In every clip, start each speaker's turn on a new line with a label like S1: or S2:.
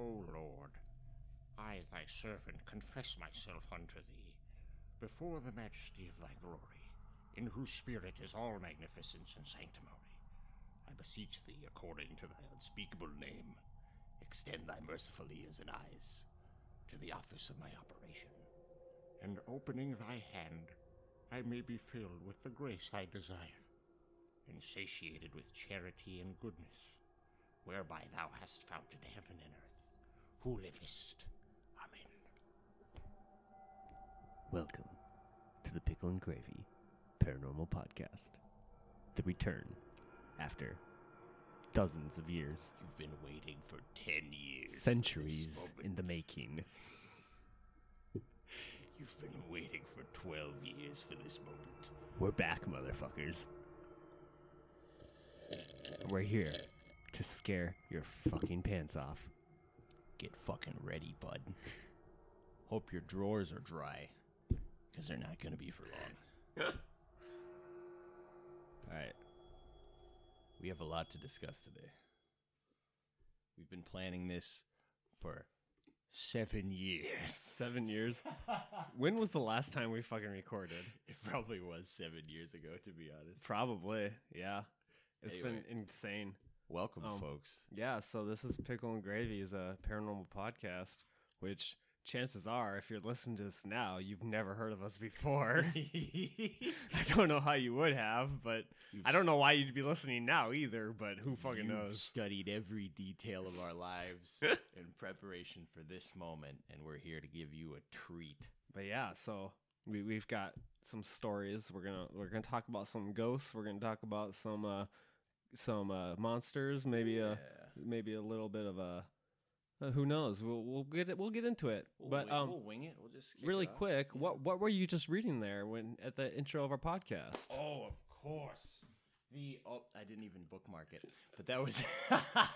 S1: O Lord, I, thy servant, confess myself unto thee, before the majesty of thy glory, in whose spirit is all magnificence and sanctimony. I beseech thee, according to thy unspeakable name, extend thy merciful ears and eyes to the office of my operation, and opening thy hand, I may be filled with the grace I desire, and satiated with charity and goodness, whereby thou hast founded heaven and earth, who livest. Amen.
S2: Welcome to the Pickle and Gravy Paranormal Podcast. The return after dozens of years,
S1: You've been waiting for ten years. for this
S2: centuries in
S1: moment.
S2: the making.
S1: You've been waiting for twelve years for this moment.
S2: We're back, motherfuckers. We're here to scare your fucking pants off.
S1: Get fucking ready, bud. Hope your drawers are dry, because they're not gonna be for long.
S2: Alright.
S1: We have a lot to discuss today. We've been planning this for seven years.
S2: Seven years. when was the last time we fucking recorded?
S1: It probably was seven years ago, to be honest.
S2: Probably, yeah. It's
S1: Anyway.
S2: been insane.
S1: Welcome,
S2: Um,
S1: folks.
S2: Yeah, so this is Pickle and Gravy is a paranormal podcast, which chances are, if you're listening to this now, you've never heard of us before. I don't know how you would have, but I don't know why you'd be listening now either, but who fucking
S1: You've
S2: knows?
S1: Studied every detail of our lives in preparation for this moment, and we're here to give you a treat.
S2: But yeah, so we we've got some stories. We're gonna we're gonna talk about some ghosts. We're gonna talk about some uh some uh monsters, maybe a maybe a little bit of a uh, who knows? We'll we'll get it we'll get into it.
S1: We'll
S2: but
S1: wing,
S2: um
S1: we'll wing it. We'll just
S2: really quick,
S1: Yeah.
S2: what what were you just reading there when at the intro of our podcast?
S1: Oh, of course. The oh, I didn't even bookmark it, but that was I,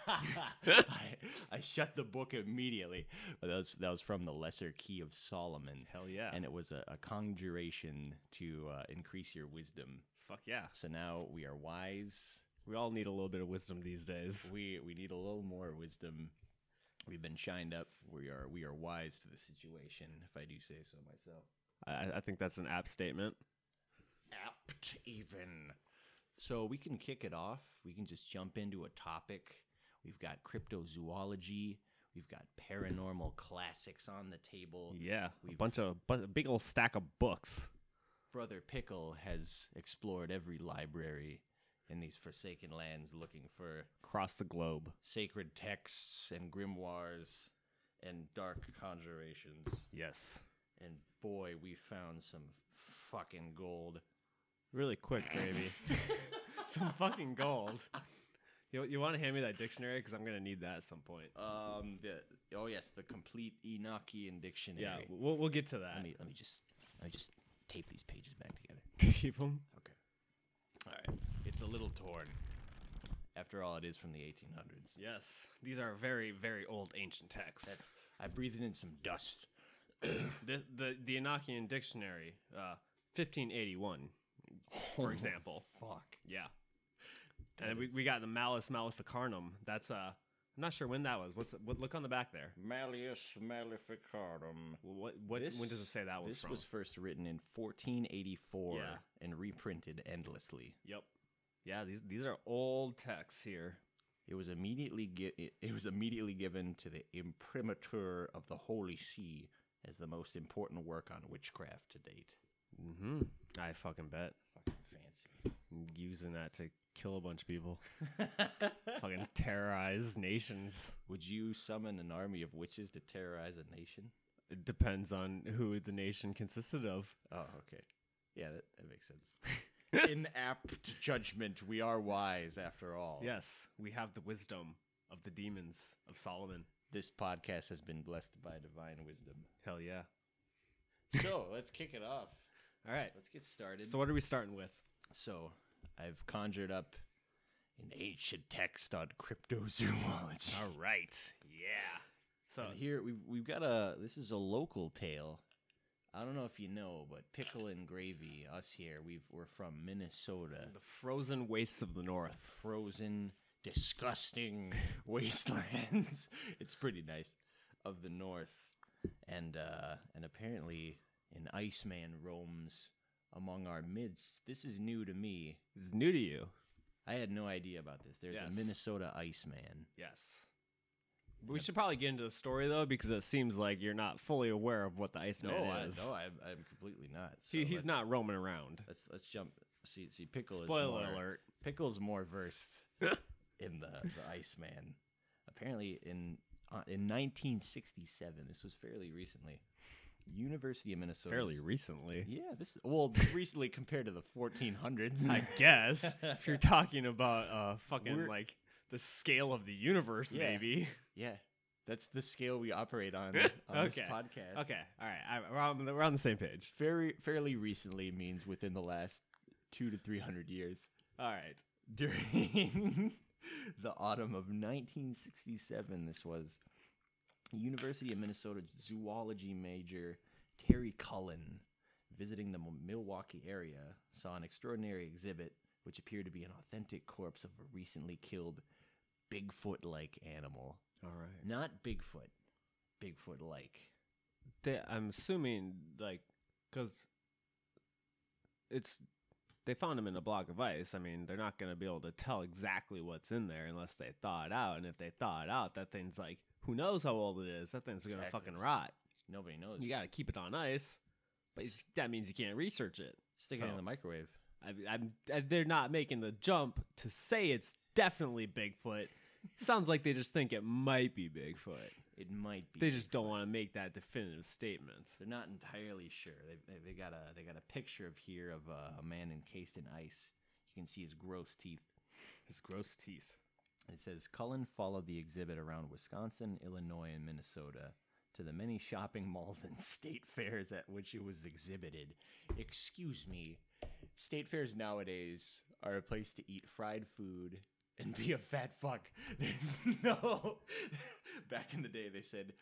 S1: I shut the book immediately. But that was that was from the Lesser Key of Solomon,
S2: Hell yeah.
S1: and it was a, a conjuration to uh, increase your wisdom.
S2: fuck yeah.
S1: So now we are wise.
S2: We all need a little bit of wisdom these days.
S1: We we need a little more wisdom. We've been shined up. We are we are wise to the situation, if I do say so myself.
S2: I, I think that's an apt statement.
S1: apt even. So we can kick it off. We can just jump into a topic. We've got cryptozoology. We've got paranormal classics on the table.
S2: Yeah, a
S1: We've-
S2: bunch of bu- a big old stack of books.
S1: Brother Pickle has explored every library in these forsaken lands looking for
S2: across the globe.
S1: sacred texts and grimoires and dark conjurations.
S2: Yes.
S1: And boy, we found some fucking gold.
S2: Really quick, gravy. some fucking gold. You, you want to hand me that dictionary because I'm gonna need that at some point.
S1: Um, the oh yes, the complete Enochian dictionary.
S2: Yeah, we'll we'll get to that.
S1: Let me let me just let me just tape these pages back together.
S2: Keep them.
S1: Okay. All right. It's a little torn. After all, it is from the 1800s.
S2: Yes, these are very very old ancient texts.
S1: That's I breathed in some dust.
S2: the the the Enochian dictionary, uh, 1581, for example.
S1: Fuck.
S2: Yeah,
S1: That
S2: and we,
S1: is-
S2: we got the Malleus Maleficarum. That's uh, I'm not sure when that was. What's what? Look on the back there.
S1: Malleus Maleficarum.
S2: What what? when does it say that was
S1: this
S2: from?
S1: was first written in 1484
S2: Yeah.
S1: and reprinted endlessly.
S2: Yep. Yeah, these these are old texts here.
S1: It was immediately gi- it, it was immediately given to the imprimatur of the Holy See as the most important work on witchcraft to date.
S2: Mm-hmm. I fucking bet.
S1: Fucking fancy.
S2: Using that to kill a bunch of people, fucking terrorize nations.
S1: Would you summon an army of witches to terrorize a nation?
S2: It depends on who the nation consisted of.
S1: Oh, okay. Yeah, that, that makes sense. In apt judgment, we are wise after all.
S2: Yes, we have the wisdom of the demons of Solomon.
S1: This podcast has been blessed by divine wisdom.
S2: Hell yeah.
S1: So let's kick it off.
S2: All right.
S1: Let's get started.
S2: So what are we starting with?
S1: So, I've conjured up an ancient text on cryptozoology.
S2: All right. Yeah. So
S1: And here we've we've got a this is a local tale. I don't know if you know, but pickle and gravy, us here, we've we're from Minnesota,
S2: the frozen wastes of the north.
S1: frozen disgusting wastelands. it's pretty nice of the north, and uh, and apparently an Iceman roams among our midst. This is new to me.
S2: This is new to you.
S1: I had no idea about this. There's
S2: Yes.
S1: a Minnesota Iceman.
S2: Yes. We should probably get into the story though, because it seems like you're not fully aware of what the Iceman
S1: No, I,
S2: is.
S1: no, I'm, I'm completely not. So
S2: he's
S1: let's-
S2: not roaming around.
S1: Let's let's jump. See, see, Pickle is
S2: Spoiler
S1: more,
S2: alert.
S1: Pickle's more versed in the the Iceman. Apparently, in uh, in 1967, this was fairly recently. University of Minnesota.
S2: Fairly recently,
S1: Yeah, this well recently compared to the 1400s.
S2: I guess. if you're talking about uh, fucking
S1: We're-
S2: like the scale of the universe,
S1: Yeah.
S2: maybe.
S1: Yeah, that's the scale we operate on on
S2: Okay.
S1: this podcast.
S2: Okay, all right, I, we're, on, we're on the same page.
S1: Very fairly recently means within the last two to three hundred years.
S2: All right.
S1: during the autumn of 1967. This was University of Minnesota zoology major Terry Cullen visiting the Milwaukee area saw an extraordinary exhibit which appeared to be an authentic corpse of a recently killed Bigfoot-like animal.
S2: All right.
S1: Not Bigfoot, Bigfoot-like.
S2: They, I'm assuming like because it's they found him in a block of ice. I mean, they're not going to be able to tell exactly what's in there unless they thaw it out. And if they thaw it out, that thing's like who knows how old it is. That thing's going to fucking rot.
S1: Nobody knows.
S2: You got to keep it on ice, but that means you can't research it.
S1: stick it in the microwave.
S2: I, I'm, they're not making the jump to say it's definitely Bigfoot. Sounds like they just think it might be Bigfoot.
S1: It might be.
S2: They just don't want to make that definitive statement.
S1: They're not entirely sure. They, they, they got a they got a picture of here of uh, a man encased in ice. You can see his gross teeth.
S2: His gross teeth.
S1: It says Cullen followed the exhibit around Wisconsin, Illinois, and Minnesota to the many shopping malls and state fairs at which it was exhibited. Excuse me, state fairs nowadays are a place to eat fried food and be a fat fuck. There's no. Back in the day, they said,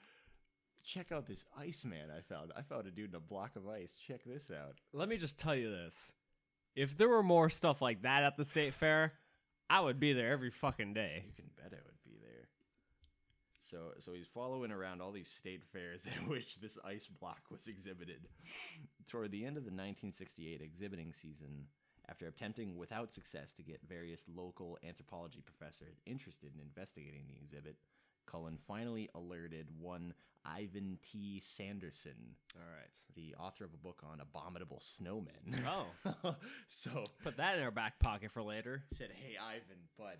S1: "Check out this Iceman I found. I found a dude in a block of ice. Check this out."
S2: Let me just tell you this. If there were more stuff like that at the state fair, I would be there every fucking day.
S1: You can bet I would be there. So, so he's following around all these state fairs at which this ice block was exhibited. Toward the end of the 1968 exhibiting season, after attempting without success to get various local anthropology professors interested in investigating the exhibit, Cullen finally alerted one Ivan T. Sanderson,
S2: All right.
S1: the author of a book on abominable snowmen.
S2: Oh.
S1: so
S2: Put that in our back pocket for later.
S1: said, "Hey Ivan, bud,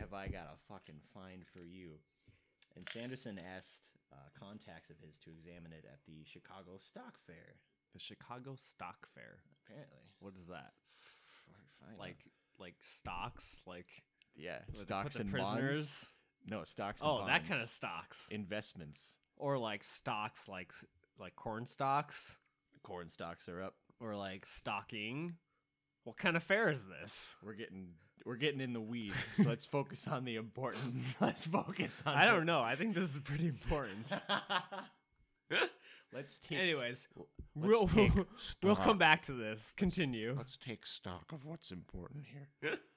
S1: have I got a fucking find for you?" And Sanderson asked uh, contacts of his to examine it at the Chicago Stock Fair.
S2: The Chicago Stock Fair.
S1: Apparently,
S2: What is that?
S1: Fine.
S2: Like like stocks? Like
S1: yeah,
S2: where they put
S1: stocks and
S2: prisoners?
S1: bonds. No, stocks. And
S2: Oh, that kind of stocks.
S1: investments.
S2: or like stocks like like corn stocks
S1: Corn stocks are up.
S2: or like stocking. What kind of fair is this?
S1: We're getting we're getting in the weeds. Let's focus on the important. Let's focus on.
S2: I don't know. I think this is pretty important.
S1: Let's take.
S2: Anyways,
S1: let's
S2: we'll
S1: take
S2: we'll
S3: stock.
S2: come back to this. Continue.
S3: Let's take stock of what's important here.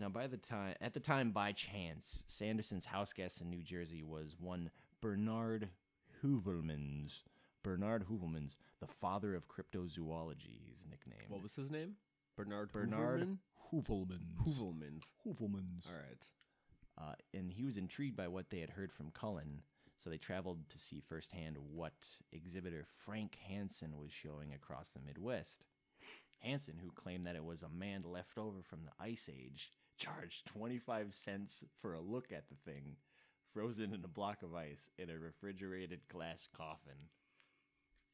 S1: Now, by the time, at the time, by chance, Sanderson's house guest in New Jersey was one Bernard Heuvelmans. Bernard Heuvelmans, the father of cryptozoology, his nickname.
S2: What was his name? Bernard
S1: Bernard
S2: Hooverman?
S1: Heuvelmans?
S2: Heuvelmans.
S1: Heuvelmans.
S2: All right.
S1: Uh, and he was intrigued by what they had heard from Cullen, so they traveled to see firsthand what exhibitor Frank Hansen was showing across the Midwest. Hansen, who claimed that it was a man left over from the Ice Age, charged 25 cents for a look at the thing, frozen in a block of ice in a refrigerated glass coffin.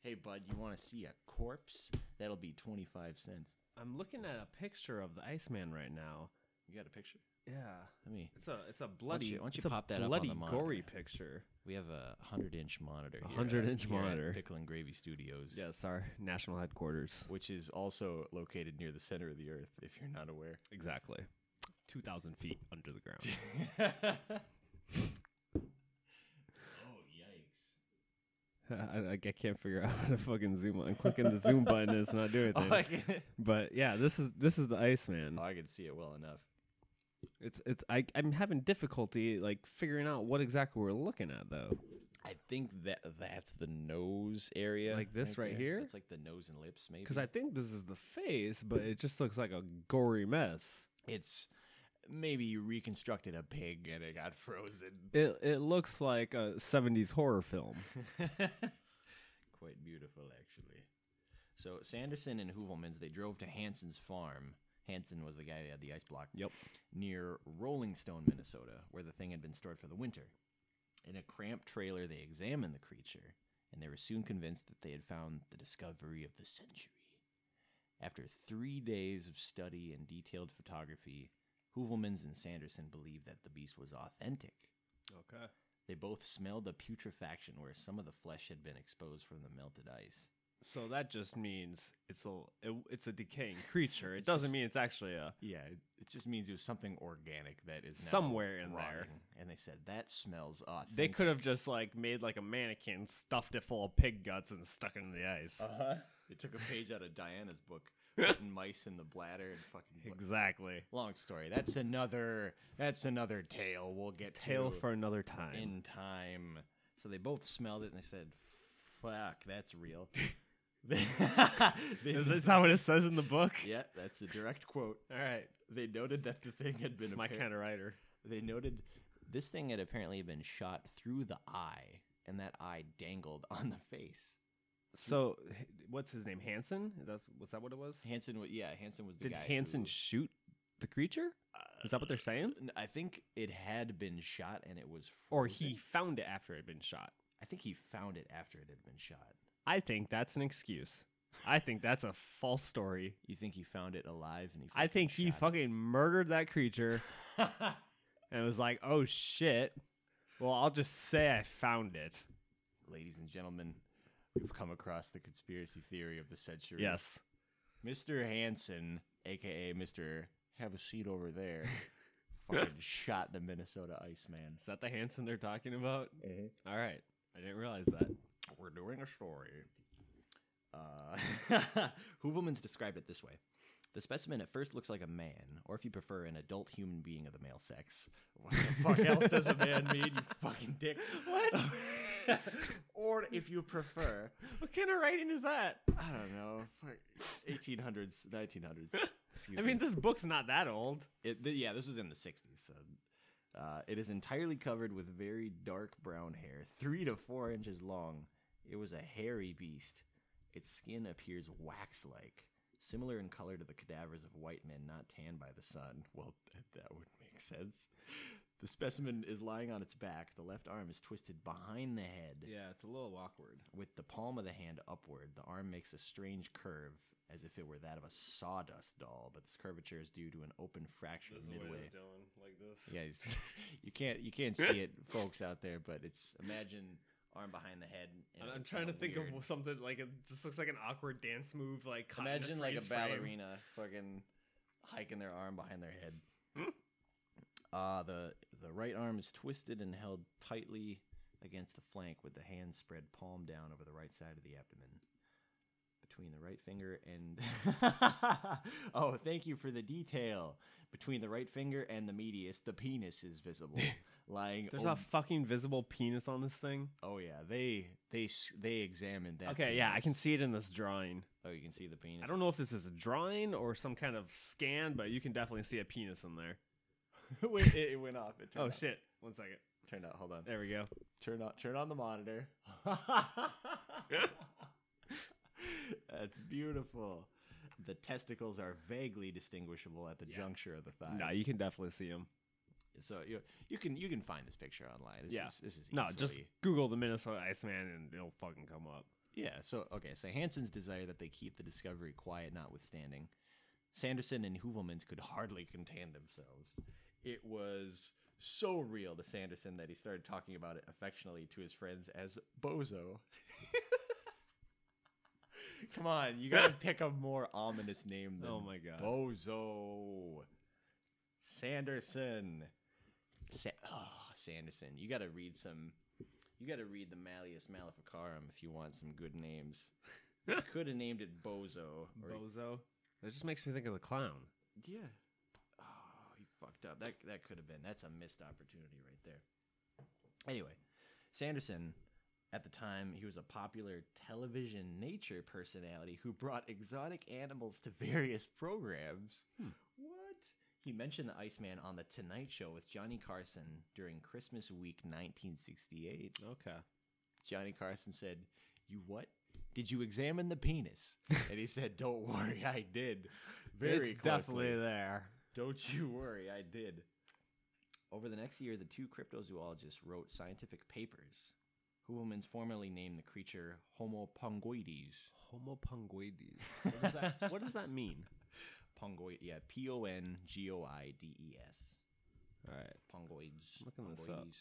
S1: Hey, bud, you want to see a corpse? That'll be 25 cents.
S2: I'm looking at a picture of the Iceman right now.
S1: You got a picture?
S2: Yeah.
S1: Let me.
S2: It's a it's a bloody
S1: you- why don't you
S2: it's a
S1: pop that up on
S2: bloody
S1: the monitor?
S2: gory picture.
S1: We have a 100 inch monitor.
S2: A
S1: here
S2: 100
S1: at-
S2: inch monitor.
S1: Pickle and Gravy Studios.
S2: Yes, our national headquarters.
S1: Which is also located near the center of the earth, if you're not aware.
S2: Exactly. 2,000 feet under the ground.
S1: oh, yikes.
S2: I, I, can't figure out how to fucking zoom. I'm clicking the zoom button. It's not doing
S1: Oh,
S2: anything.
S1: I can,
S2: But yeah, this is this is the Iceman.
S1: oh, I can see it well enough.
S2: It's it's I I'm having difficulty like figuring out what exactly we're looking at though.
S1: I think that that's the nose area,
S2: Like this right
S1: there.
S2: here?
S1: That's like the nose and lips, maybe.
S2: Because I think this is the face, but it just looks like a gory mess.
S1: it's maybe you reconstructed a pig and it got frozen.
S2: It it looks like a '70s horror film.
S1: Quite beautiful, actually. So Sanderson and Heuvelmans they drove to Hansen's farm. Hansen was the guy who had the ice block.
S2: Yep.
S1: Near Rolling Stone, Minnesota, where the thing had been stored for the winter. In a cramped trailer, they examined the creature, and they were soon convinced that they had found the discovery of the century. After three days of study and detailed photography, Heuvelmans and Sanderson believed that the beast was authentic.
S2: Okay.
S1: They both smelled the putrefaction where some of the flesh had been exposed from the melted ice.
S2: So that just means it's a it, it's a decaying creature. It
S1: It's
S2: doesn't
S1: just-
S2: mean it's actually a
S1: Yeah, it, it just means it was something organic that is now
S2: Somewhere in there.
S1: rotting. And they said that smells authentic.
S2: They could have just like made like a mannequin, stuffed it full of pig guts, and stuck it in the ice.
S1: Uh-huh. They took a page out of Diana's book, putting mice in the bladder and fucking.
S2: exactly.
S1: Long story. That's another. That's another tale. We'll get
S2: Tale
S1: to
S2: for another time.
S1: in time. So they both smelled it and they said, "Fuck, that's real."
S2: is, that what it says in the book?
S1: yeah, that's a direct quote.
S2: All right.
S1: They noted that the thing had been
S2: It's my
S1: appar-
S2: kind of writer.
S1: They noted this thing had apparently been shot through the eye, and that eye dangled on the face.
S2: So, h- what's his name? Hansen? That's was that what it was?
S1: Hansen, wa- yeah, Hansen was the
S2: Did
S1: guy.
S2: Hansen
S1: who-
S2: shoot the creature? Is that what they're saying?
S1: N- I think it had been shot, and it was.
S2: Or
S1: frozen.
S2: he found it after it had been shot?
S1: I think he found it after it had been shot.
S2: I think that's an excuse. I think that's a false story.
S1: You think he found it alive? And he.
S2: I think he
S1: shot
S2: fucking murdered that creature
S1: it?
S2: and was like, "Oh shit." Well, I'll just say I found it.
S1: Ladies and gentlemen, we've come across the conspiracy theory of the century.
S2: Yes.
S1: Mr. Hansen, aka Mr. Have a seat over there, fucking shot the Minnesota Iceman.
S2: Is that the Hansen they're talking about? Mm-hmm. All right. I didn't realize that.
S1: We're doing a story. Uh, Heuvelmans described it this way. The specimen at first looks like a man, or if you prefer, an adult human being of the male sex. What the fuck else does a man mean, you fucking dick? What? or if you prefer,
S2: What kind of writing is that?
S1: I don't know, fuck, 1800s, 1900s. Excuse
S2: I
S1: me.
S2: mean, this book's not that old.
S1: It, th- yeah, this was in the 60s. So, uh, it is entirely covered with very dark brown hair, three to four inches long. It was a hairy beast. Its skin appears wax like, similar in color to the cadavers of white men not tanned by the sun. Well, th- that would make sense. The specimen is lying on its back. The left arm is twisted behind the head.
S2: Yeah, it's a little awkward.
S1: With the palm of the hand upward, the arm makes a strange curve, as if it were that of a sawdust doll, but this curvature is due to an open fracture midway.
S2: he's doing, like this.
S1: Yeah, he's- you can't you can't see it, folks out there, but it's imagine arm behind the head. and
S2: I'm trying to think
S1: weird.
S2: of something like it just looks like an awkward dance move, like caught in a
S1: Imagine like a
S2: freeze frame.
S1: ballerina fucking hiking their arm behind their head.
S2: Hmm.
S1: Uh the the right arm is twisted and held tightly against the flank with the hand spread palm down over the right side of the abdomen. Between the right finger and Oh, thank you for the detail. Between the right finger and the medius, the penis is visible, lying
S2: There's
S1: ob-
S2: a fucking visible penis on this thing.
S1: Oh yeah, they they they examined that.
S2: okay, yeah, I can see it in this drawing.
S1: Oh, you can see the penis.
S2: I don't know if this is a drawing or some kind of scan, but you can definitely see a penis in there.
S1: Wait, it, it went off. It turned
S2: Oh
S1: out.
S2: shit! One second.
S1: Turned out. Hold on.
S2: There we go.
S1: Turn on. Turn on the monitor. That's beautiful. The testicles are vaguely distinguishable at the
S2: Yeah.
S1: juncture of the thighs.
S2: No, you can definitely see him.
S1: So you you can you can find this picture online. This
S2: Yeah.
S1: is, this is
S2: No, just Google the Minnesota Iceman and it'll fucking come up.
S1: Yeah, so okay, so Hanson's desire that they keep the discovery quiet notwithstanding, Sanderson and Heuvelmans could hardly contain themselves. It was so real to Sanderson that he started talking about it affectionately to his friends as Bozo. Come on, you gotta pick a more ominous name than
S2: Oh my God.
S1: Bozo. Sanderson. Sa- oh, Sanderson. You gotta read some you got to read the Malleus Maleficarum if you want some good names. Could have named it Bozo. Or,
S2: Bozo. That just makes me think of the clown.
S1: yeah. Oh, he fucked up. That that could have been. That's a missed opportunity right there. Anyway, Sanderson, at the time, he was a popular television nature personality who brought exotic animals to various programs. Hmm. What? He mentioned the Iceman on the Tonight Show with Johnny Carson during Christmas week 1968.
S2: Okay.
S1: Johnny Carson said, "You what? Did you examine the penis?" and he said, "Don't worry, I did. Very
S2: it's definitely there.
S1: Don't you worry, I did." Over the next year, the two cryptozoologists wrote scientific papers. Heuvelmans formally named the creature Homo pongoides.
S2: Homo pongoides. What does that, what does that mean?
S1: Pongoid, yeah, P O N G O I D E S.
S2: All right.
S1: Pongoids.
S2: Looking this up.
S1: pongoides.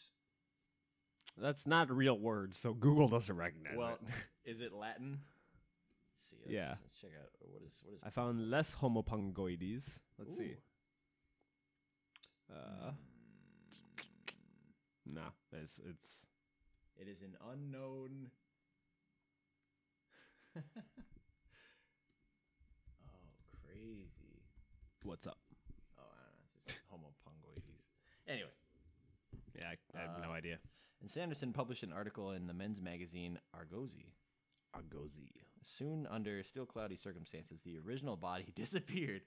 S2: That's not a real word, so Google doesn't recognize
S1: Well,
S2: it.
S1: is it Latin? Let's see. Let's,
S2: Yeah.
S1: Let's check out what is what is.
S2: I found less Homo pongoides. Let's see. Uh, no, it's it's
S1: It is an unknown. oh, crazy!
S2: What's up.
S1: Oh, I don't know. It's just Homo pongoides. Anyway,
S2: Yeah, I, I have no
S1: Uh,
S2: idea.
S1: and Sanderson published an article in the men's magazine Argosy.
S2: Argosy.
S1: Soon, under still cloudy circumstances, the original body disappeared,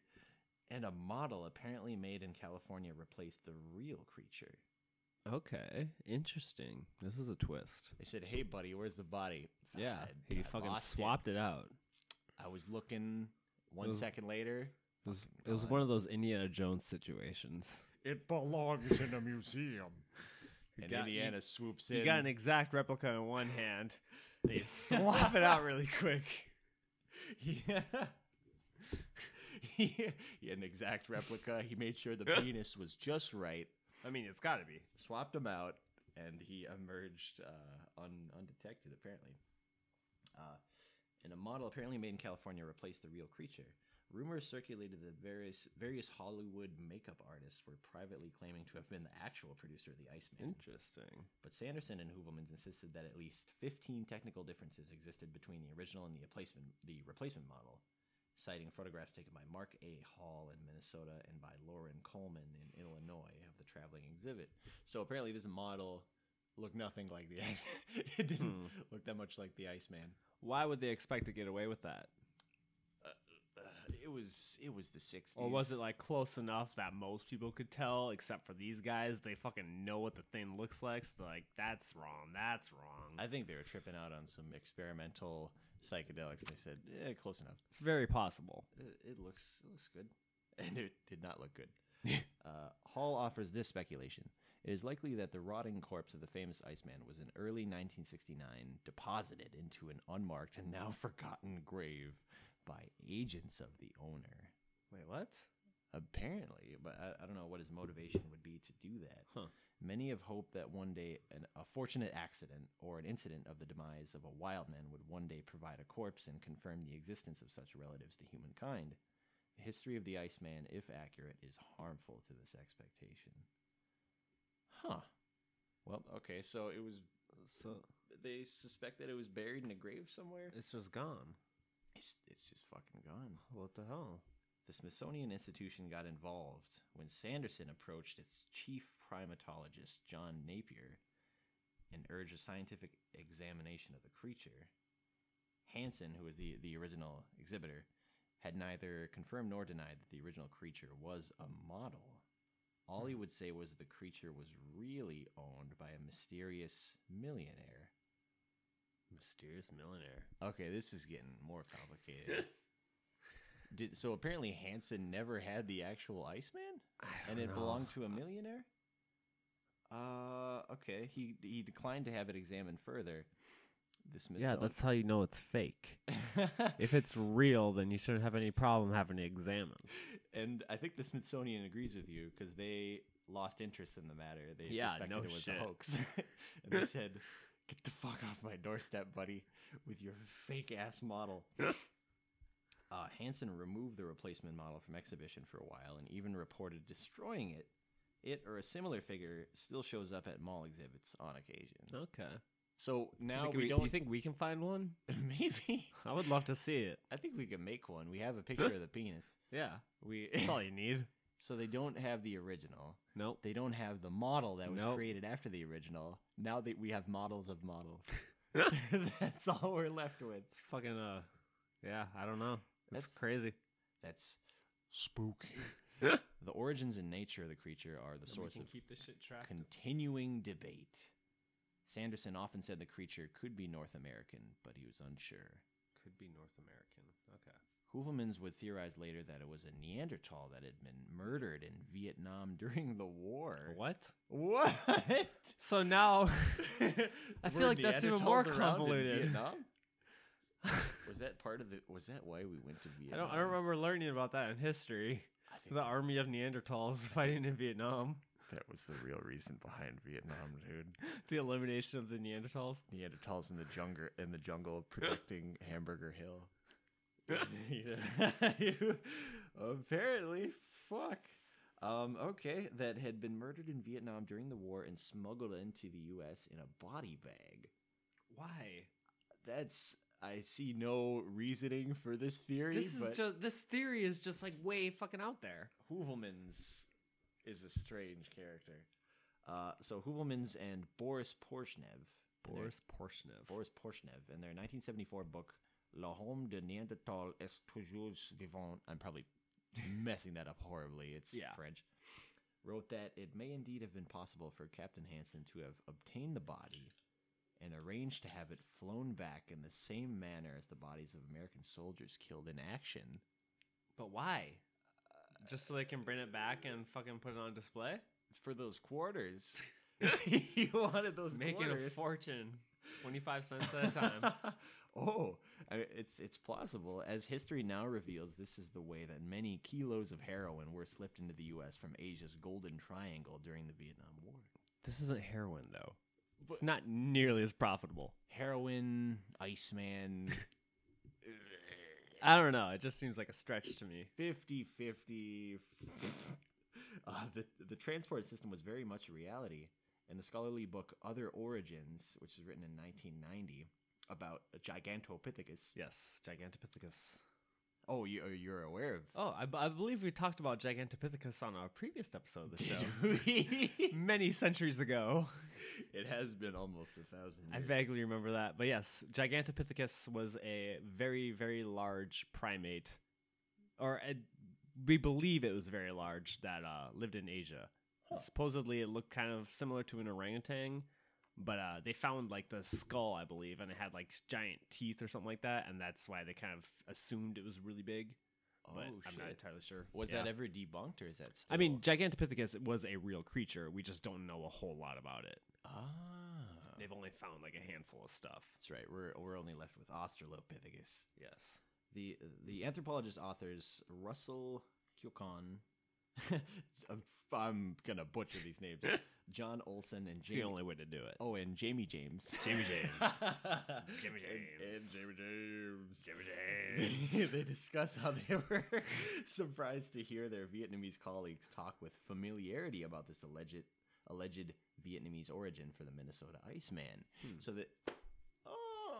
S1: and a model apparently made in California replaced the real creature.
S2: Okay, interesting. This is a twist.
S1: They said, "Hey, buddy, where's the body?"
S2: Yeah,
S1: I-
S2: he
S1: I
S2: fucking
S1: lost
S2: swapped it. out.
S1: I was looking. One second later,
S2: It was, it was one of those Indiana Jones situations.
S3: It belongs in a museum.
S1: and
S2: got-
S1: Indiana swoops in.
S2: You got an exact replica in one hand. They swap it out really quick.
S1: yeah. he he had an exact replica. He made sure the penis was just right.
S2: I mean, it's got to be.
S1: Swapped him out, and he emerged uh, un, undetected. Apparently, uh, and a model apparently made in California replaced the real creature. Rumors circulated that various various Hollywood makeup artists were privately claiming to have been the actual producer of the Iceman.
S2: Interesting.
S1: But Sanderson and Heuvelmans insisted that at least 15 technical differences existed between the original and the replacement, the replacement model, citing photographs taken by Mark A. Hall in Minnesota and by Loren Coleman in Illinois of the traveling exhibit. So apparently, this model looked nothing like the. it didn't
S2: Hmm.
S1: look that much like the Iceman.
S2: Why would they expect to get away with that?
S1: Uh, it was it was the 60s.
S2: Or was it like close enough that most people could tell, except for these guys? They fucking know what the thing looks like. So like, that's wrong. That's wrong.
S1: I think they were tripping out on some experimental psychedelics. They said, eh, close enough.
S2: it's very possible.
S1: it, it looks it looks good, and it did not look good. uh, Hall offers this speculation: it is likely that the rotting corpse of the famous Iceman was in early 1969 deposited into an unmarked and now forgotten grave by agents of the owner.
S2: Wait, what?
S1: Apparently, but I, I don't know what his motivation would be to do that.
S2: Huh.
S1: Many have hoped that one day an, a fortunate accident or an incident of the demise of a wild man would one day provide a corpse and confirm the existence of such relatives to humankind. The history of the Iceman, if accurate, is harmful to this expectation. Huh. Well, okay, so it was.
S2: So
S1: They suspect that it was buried in a grave somewhere.
S2: it's just gone.
S1: It's it's just fucking gone.
S2: What the hell?
S1: The Smithsonian Institution got involved when Sanderson approached its chief primatologist, John Napier, and urged a scientific examination of the creature. Hansen, who was the, the original exhibitor, had neither confirmed nor denied that the original creature was a model. All he hmm. would say was the creature was really owned by a mysterious millionaire.
S2: Mysterious millionaire.
S1: Okay, this is getting more complicated. Did so apparently Hansen never had the actual Iceman? and it belonged to a millionaire. Uh, okay. He he declined to have it examined further. The
S2: Yeah, that's how you know it's fake. if it's real, then you shouldn't have any problem having it examined.
S1: and I think the Smithsonian agrees with you because they lost interest in the matter. They
S2: Yeah,
S1: suspected
S2: no
S1: it was
S2: shit.
S1: a hoax, and they said, "Get the fuck off my doorstep, buddy, with your fake ass model." Uh, Hansen removed the replacement model from exhibition for a while and even reported destroying it. It or a similar figure still shows up at mall exhibits on occasion.
S2: Okay.
S1: So now we,
S2: we-
S1: don't.
S2: You think we can find one?
S1: maybe
S2: I would love to see it.
S1: I think we can make one. We have a picture of the penis.
S2: Yeah,
S1: We
S2: that's all you need.
S1: So they don't have the original.
S2: Nope.
S1: They don't have the model that was
S2: Nope.
S1: created after the original. Now that we have models of models. That's all we're left with.
S2: It's fucking uh, yeah. I don't know. It's
S1: That's-
S2: crazy.
S1: That's
S3: Spooky.
S1: the origins and nature of the creature are the
S2: we
S1: source of
S2: keep this shit
S1: continuing debate. Sanderson often said the creature could be North American, but he was unsure.
S2: Could be North American.
S1: Heuvelmans would theorize later that it was a Neanderthal that had been murdered in Vietnam during the war.
S2: What?
S1: What?
S2: So now, I feel like that's even more convoluted.
S1: Was that part of the? Was that why we went to Vietnam?
S2: I don't. I don't remember learning about that in history. The army of Neanderthals fighting in Vietnam.
S1: that was the real reason behind Vietnam, dude.
S2: The elimination of the Neanderthals.
S1: Neanderthals in the jungle in the jungle protecting Hamburger Hill. Apparently, fuck. Um, okay, that had been murdered in Vietnam during the war and smuggled into the U.S. in a body bag.
S2: Why?
S1: That's I see no reasoning for this theory.
S2: This is just. This theory is just like way fucking out there.
S1: Heuvelmans is a strange character. Uh, so Heuvelmans and Boris Porshnev.
S2: Boris Porshnev.
S1: Boris Porshnev in their 1974 book L'homme de Néandertal est toujours vivant. I'm probably messing that up horribly. It's
S2: Yeah.
S1: French. Wrote that it may indeed have been possible for Captain Hansen to have obtained the body and arranged to have it flown back in the same manner as the bodies of American soldiers killed in action.
S2: But why? Just so they can bring it back and fucking put it on display?
S1: For those quarters. you wanted those
S2: Making
S1: quarters.
S2: a fortune. 25 cents at a time.
S1: Oh, I it's it's plausible. As history now reveals, this is the way that many kilos of heroin were slipped into the U.S. from Asia's Golden Triangle during the Vietnam War.
S2: This isn't heroin, though.
S1: But-
S2: It's not nearly as profitable.
S1: Heroin, Iceman,
S2: I don't know. It just seems like a stretch to me.
S1: 50 50. Uh, the, the transport system was very much a reality. In the scholarly book Other Origins, which was written in 1990 about Gigantopithecus.
S2: Yes, Gigantopithecus.
S1: Oh, you, you're aware of
S2: Oh, I believe we talked about Gigantopithecus on our previous episode of the show. Many centuries ago.
S1: it has been almost a thousand
S2: I vaguely remember that. But yes, Gigantopithecus was a very, very large primate. Or uh we believe it was very large that uh, lived in Asia. Supposedly it looked kind of similar to an orangutan. But uh, they found like the skull, I believe, and it had like giant teeth or something like that, and that's why they kind of assumed it was really big. But
S1: oh,
S2: I'm not entirely sure.
S1: Was
S2: Yeah.
S1: that ever debunked, or is that still?
S2: I mean, Gigantopithecus was a real creature. We just don't know a whole lot about it.
S1: ah,
S2: They've only found like a handful of stuff.
S1: that's right. We're we're only left with Australopithecus.
S2: Yes.
S1: The the anthropologist authors Russell Ciochon. I'm, I'm gonna butcher these names. John Olsen and
S2: It's the only way to do it.
S1: Oh, and Jamie James.
S2: Jamie James.
S1: Jamie
S2: James.
S1: And, Jamie James.
S2: Jamie
S1: They, they discuss how they were surprised to hear their Vietnamese colleagues talk with familiarity about this alleged alleged Vietnamese origin for the Minnesota Iceman.
S2: Hmm.
S1: So that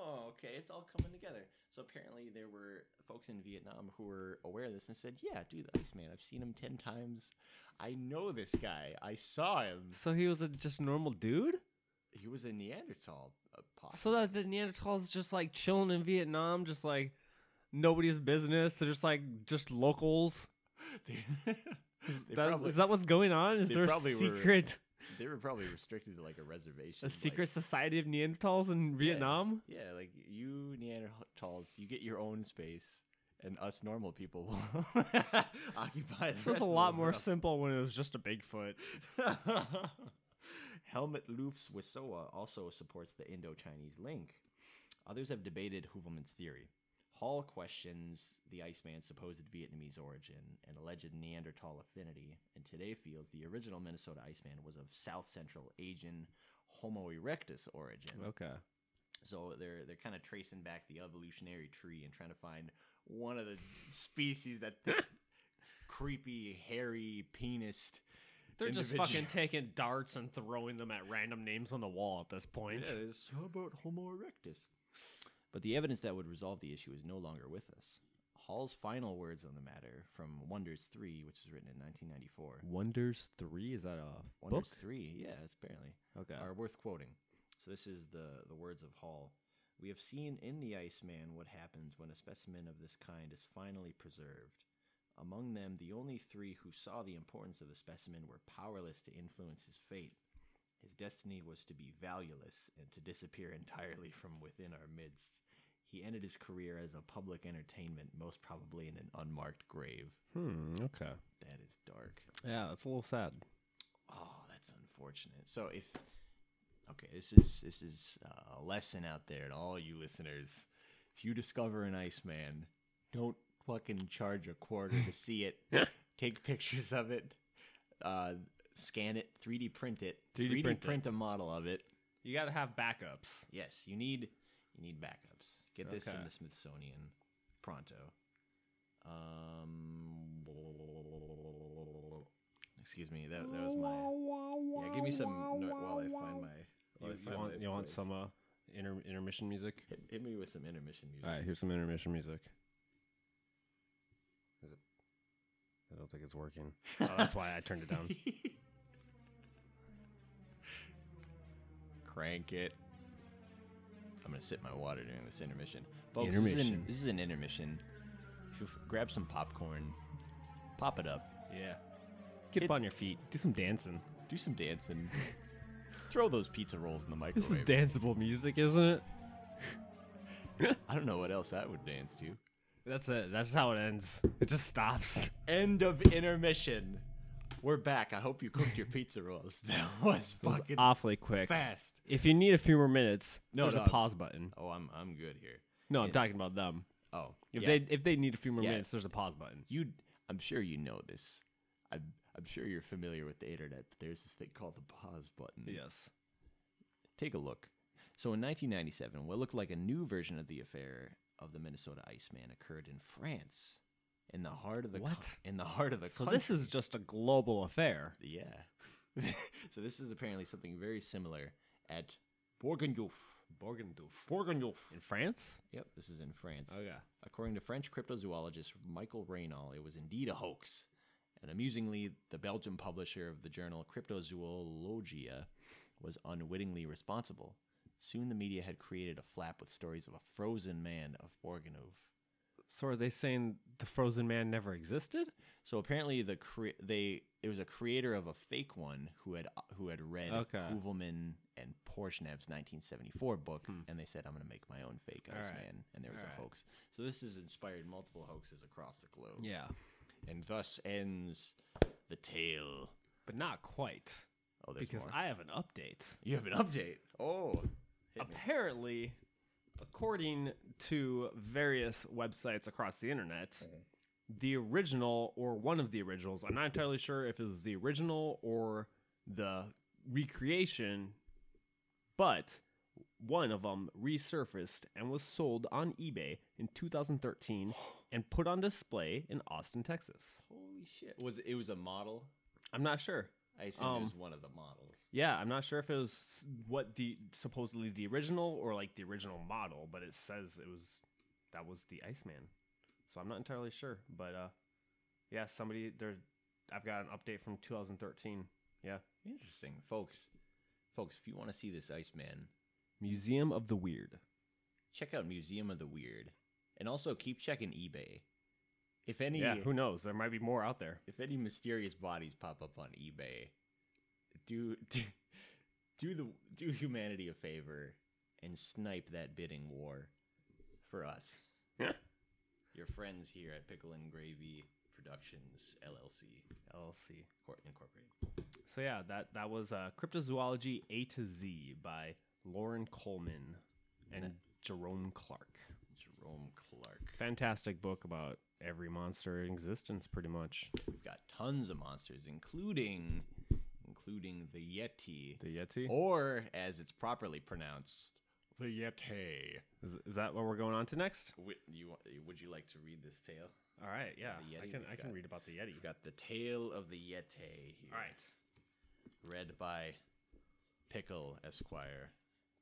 S1: oh, okay, it's all coming together. So apparently there were folks in Vietnam who were aware of this and said, "Yeah, do the Iceman. I've seen him ten times. I know this guy. I saw him.
S2: So he was a just normal dude?
S1: He was a Neanderthal, uh, possibly."
S2: So that the Neanderthals just like chilling in Vietnam, just like nobody's business. They're just like just locals.
S1: they,
S2: that,
S1: probably,
S2: is that what's going on? Is there a
S1: probably were-
S2: secret
S1: they were probably restricted to like a reservation.
S2: a
S1: like-
S2: secret society of Neanderthals in Vietnam?
S1: Yeah, like you Neanderthals, you get your own space, and us normal people will occupy. The
S2: This was a lot more
S1: world.
S2: simple when it was just a Bigfoot.
S1: Helmut Loofs-Wissowa also supports the Indo-Chinese link. Others have debated Heuvelmans' theory. Hall questions the Iceman's supposed Vietnamese origin and alleged Neanderthal affinity, and today feels the original Minnesota Iceman was of South Central Asian Homo erectus origin.
S2: Okay.
S1: So they're they're kind of tracing back the evolutionary tree and trying to find one of the species that this creepy, hairy, penised.
S2: They're just fucking taking darts and throwing them at random names on the wall at this point.
S1: Yeah, how about Homo erectus? But the evidence that would resolve the issue is no longer with us. Hall's final words on the matter from Wonders 3, which was written in 1994.
S2: Wonders Three is that a
S1: Wonders
S2: book?
S1: 3, yeah, it's apparently
S2: Okay.
S1: are worth quoting. So this is the the words of Hall. We have seen in the Iceman what happens when a specimen of this kind is finally preserved. Among them, the only three who saw the importance of the specimen were powerless to influence his fate. His destiny was to be valueless and to disappear entirely from within our midst. He ended his career as a public entertainment, most probably in an unmarked grave.
S2: Hmm. Okay.
S1: That is dark.
S2: Yeah, that's a little sad.
S1: Oh, that's unfortunate. So if okay, this is this is a lesson out there to all you listeners. If you discover an Iceman, don't fucking charge a quarter to see it. Take pictures of it, uh, scan it, 3D print it,
S2: 3D
S1: 3D,
S2: print
S1: print,
S2: it.
S1: a model of it.
S2: You got to have backups.
S1: Yes, you need you need backups. Get this
S2: Okay.
S1: in the Smithsonian pronto. Um, excuse me. That that was my. Yeah, give me some no- while I find my. While I
S2: You, you want
S1: my
S2: you want some uh, inter- intermission music?
S1: Hit, hit me with some intermission music.
S2: All right, here's some intermission music. Is it? I don't think it's working. Oh, that's why I turned it down.
S1: Crank it. I'm gonna sip my water during this intermission, folks. This, is an, this is an intermission. If you f- grab some popcorn, pop it up,
S2: Yeah. Get
S1: It-
S2: up on your feet. Do some dancing.
S1: do some dancing, throw those pizza rolls in the microwave.
S2: This is danceable music, isn't it?
S1: I don't know what else I would dance to.
S2: That's it. That's how it ends. It just stops.
S1: End of intermission. We're back. I hope you cooked your pizza rolls. That was fucking
S2: awfully quick.
S1: fast.
S2: If you need a few more minutes,
S1: No,
S2: there's
S1: dog.
S2: a pause button.
S1: Oh, I'm I'm good here.
S2: No, I'm
S1: Yeah.
S2: talking about them.
S1: Oh,
S2: If
S1: yeah.
S2: they if they need a few more
S1: Yeah.
S2: minutes, there's a pause button.
S1: you, I'm sure you know this. I'm I'm sure you're familiar with the internet. But there's this thing called the pause button.
S2: Yes.
S1: Take a look. So in 1997, what looked like a new version of the affair of the Minnesota Iceman occurred in France, in the heart of the co-
S2: What?
S1: in the heart of the
S2: So
S1: country.
S2: this is just a global affair.
S1: Yeah. so this is apparently something very similar at Bourgogne.
S2: Borgendoof.
S1: Bourgogne.
S2: In France?
S1: Yep, this is in France.
S2: Oh yeah.
S1: According to French cryptozoologist Michael Raynal, it was indeed a hoax. And amusingly, the Belgian publisher of the journal Cryptozoologia was unwittingly responsible. Soon the media had created a flap with stories of a frozen man of Bourgogne.
S2: So are they saying the frozen man never existed?
S1: So apparently, the cre- they it was a creator of a fake one who had who had read
S2: Okay.
S1: Hoovelman and Porshnev's 1974 book,
S2: Hmm.
S1: and they said, "I'm going to make my own fake
S2: All right.
S1: Iceman," and there was
S2: All right.
S1: a hoax. So this has inspired multiple hoaxes across the globe.
S2: Yeah.
S1: And thus ends the tale.
S2: But not quite.
S1: Oh, there's
S2: because
S1: more.
S2: I have an update.
S1: you have an update. Oh, apparently. me.
S2: According to various websites across the internet, the original or one of the originals, I'm not entirely sure if it was the original or the recreation, but one of them resurfaced and was sold on eBay in 2013 and put on display in Austin, Texas.
S1: holy shit! Was it, it was a model?
S2: I'm not sure.
S1: I assume it
S2: Um,
S1: was one of the models.
S2: Yeah, I'm not sure if it was what the supposedly the original or like the original model, but it says it was that was the Iceman. So I'm not entirely sure, but uh yeah, somebody there I've got an update from 2013. Yeah.
S1: Interesting, folks. Folks, if you want to see this Iceman,
S2: Museum of the Weird.
S1: check out Museum of the Weird, and also keep checking eBay. If any,
S2: Yeah, who knows? There might be more out there.
S1: if any mysterious bodies pop up on eBay, do do, do the do humanity a favor and snipe that bidding war for us. Yeah. Your friends here at Pickle and Gravy Productions LLC
S2: LLC.
S1: Cor- Incorporated.
S2: So yeah, that that was uh Cryptozoology A to Z by Loren Coleman and Jerome Clark.
S1: Jerome Clark.
S2: Fantastic book about every monster in existence pretty much.
S1: We've got tons of monsters, including including the Yeti,
S2: The Yeti?
S1: or as it's properly pronounced, the Yeti.
S2: Is, is that what we're going on to next?
S1: Would you would you like to read this tale?
S2: All right, yeah. I can
S1: we've
S2: I can read about the Yeti.
S1: We've got the tale of the Yeti here.
S2: All right.
S1: Read by Pickle Esquire.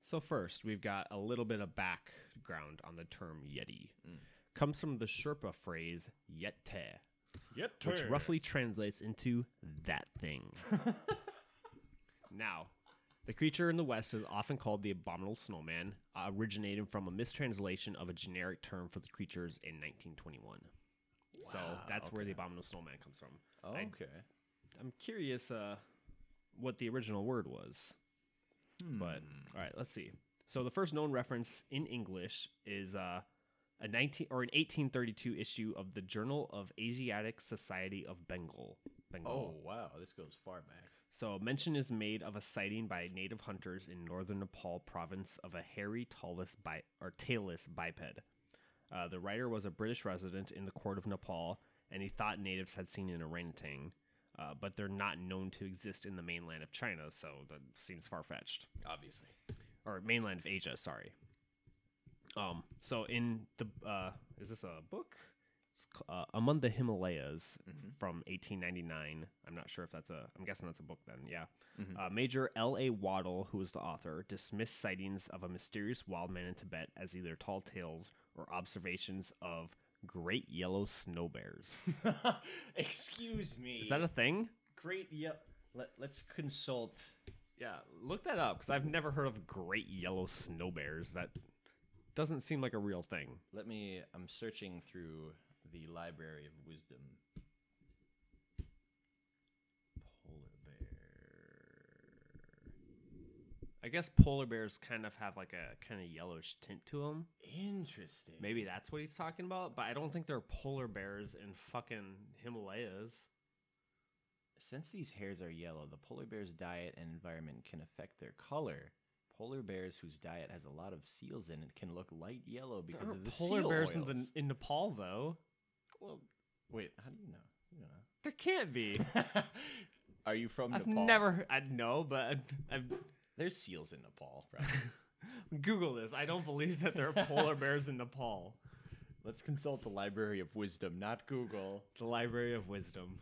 S2: So first, we've got a little bit of background on the term Yeti.
S1: Mm.
S2: comes from the Sherpa phrase "yette,"
S3: Yet
S2: which roughly translates into "that thing." now, the creature in the West is often called the abominable snowman, uh, originating from a mistranslation of a generic term for the creatures in 1921. so that's where the abominable snowman comes from.
S1: Oh,
S2: I-
S1: okay.
S2: I'm curious uh, what the original word was. But
S1: Hmm.
S2: all right, let's see. So the first known reference in English is uh, a 19 or an 1832 issue of the Journal of Asiatic Society of Bengal. Bengal.
S1: Oh wow, this goes far back.
S2: So mention is made of a sighting by native hunters in northern Nepal province of a hairy, tallus bi- or tailless biped. Uh, the writer was a British resident in the court of Nepal, and he thought natives had seen an orangutan, uh, but they're not known to exist in the mainland of China, so that seems far fetched.
S1: Obviously.
S2: Or mainland of Asia, sorry. Um, so in the uh, is this a book? Uh, Among the Himalayas from 1899. I'm not sure if that's a. I'm guessing that's a book then. Yeah. Uh, Major L. A. Waddell, who was the author, dismissed sightings of a mysterious wild man in Tibet as either tall tales or observations of great yellow snow bears.
S1: Excuse me.
S2: Is that a thing?
S1: great? Yep. Let, let's consult.
S2: Yeah, look that up because I've never heard of great yellow snow bears. That doesn't seem like a real thing.
S1: Let me. I'm searching through the Library of Wisdom. Polar bear.
S2: I guess polar bears kind of have like a kind of yellowish tint to them.
S1: Interesting.
S2: Maybe that's what he's talking about, but I don't think there are polar bears in fucking Himalayas.
S1: Since these hairs are yellow, the polar bear's diet and environment can affect their color. Polar bears whose diet has a lot of seals in it can look light yellow because of the
S2: polar
S1: seal
S2: bears in,
S1: oils.
S2: the, in Nepal, though.
S1: Well, wait. How do you know? You don't
S2: There can't be.
S1: are you from
S2: I've
S1: Nepal?
S2: never. I know, but I've, I've
S1: There's seals in Nepal.
S2: Google this. I don't believe that there are polar bears in Nepal.
S1: Let's consult the Library of Wisdom, not Google.
S2: The Library of Wisdom,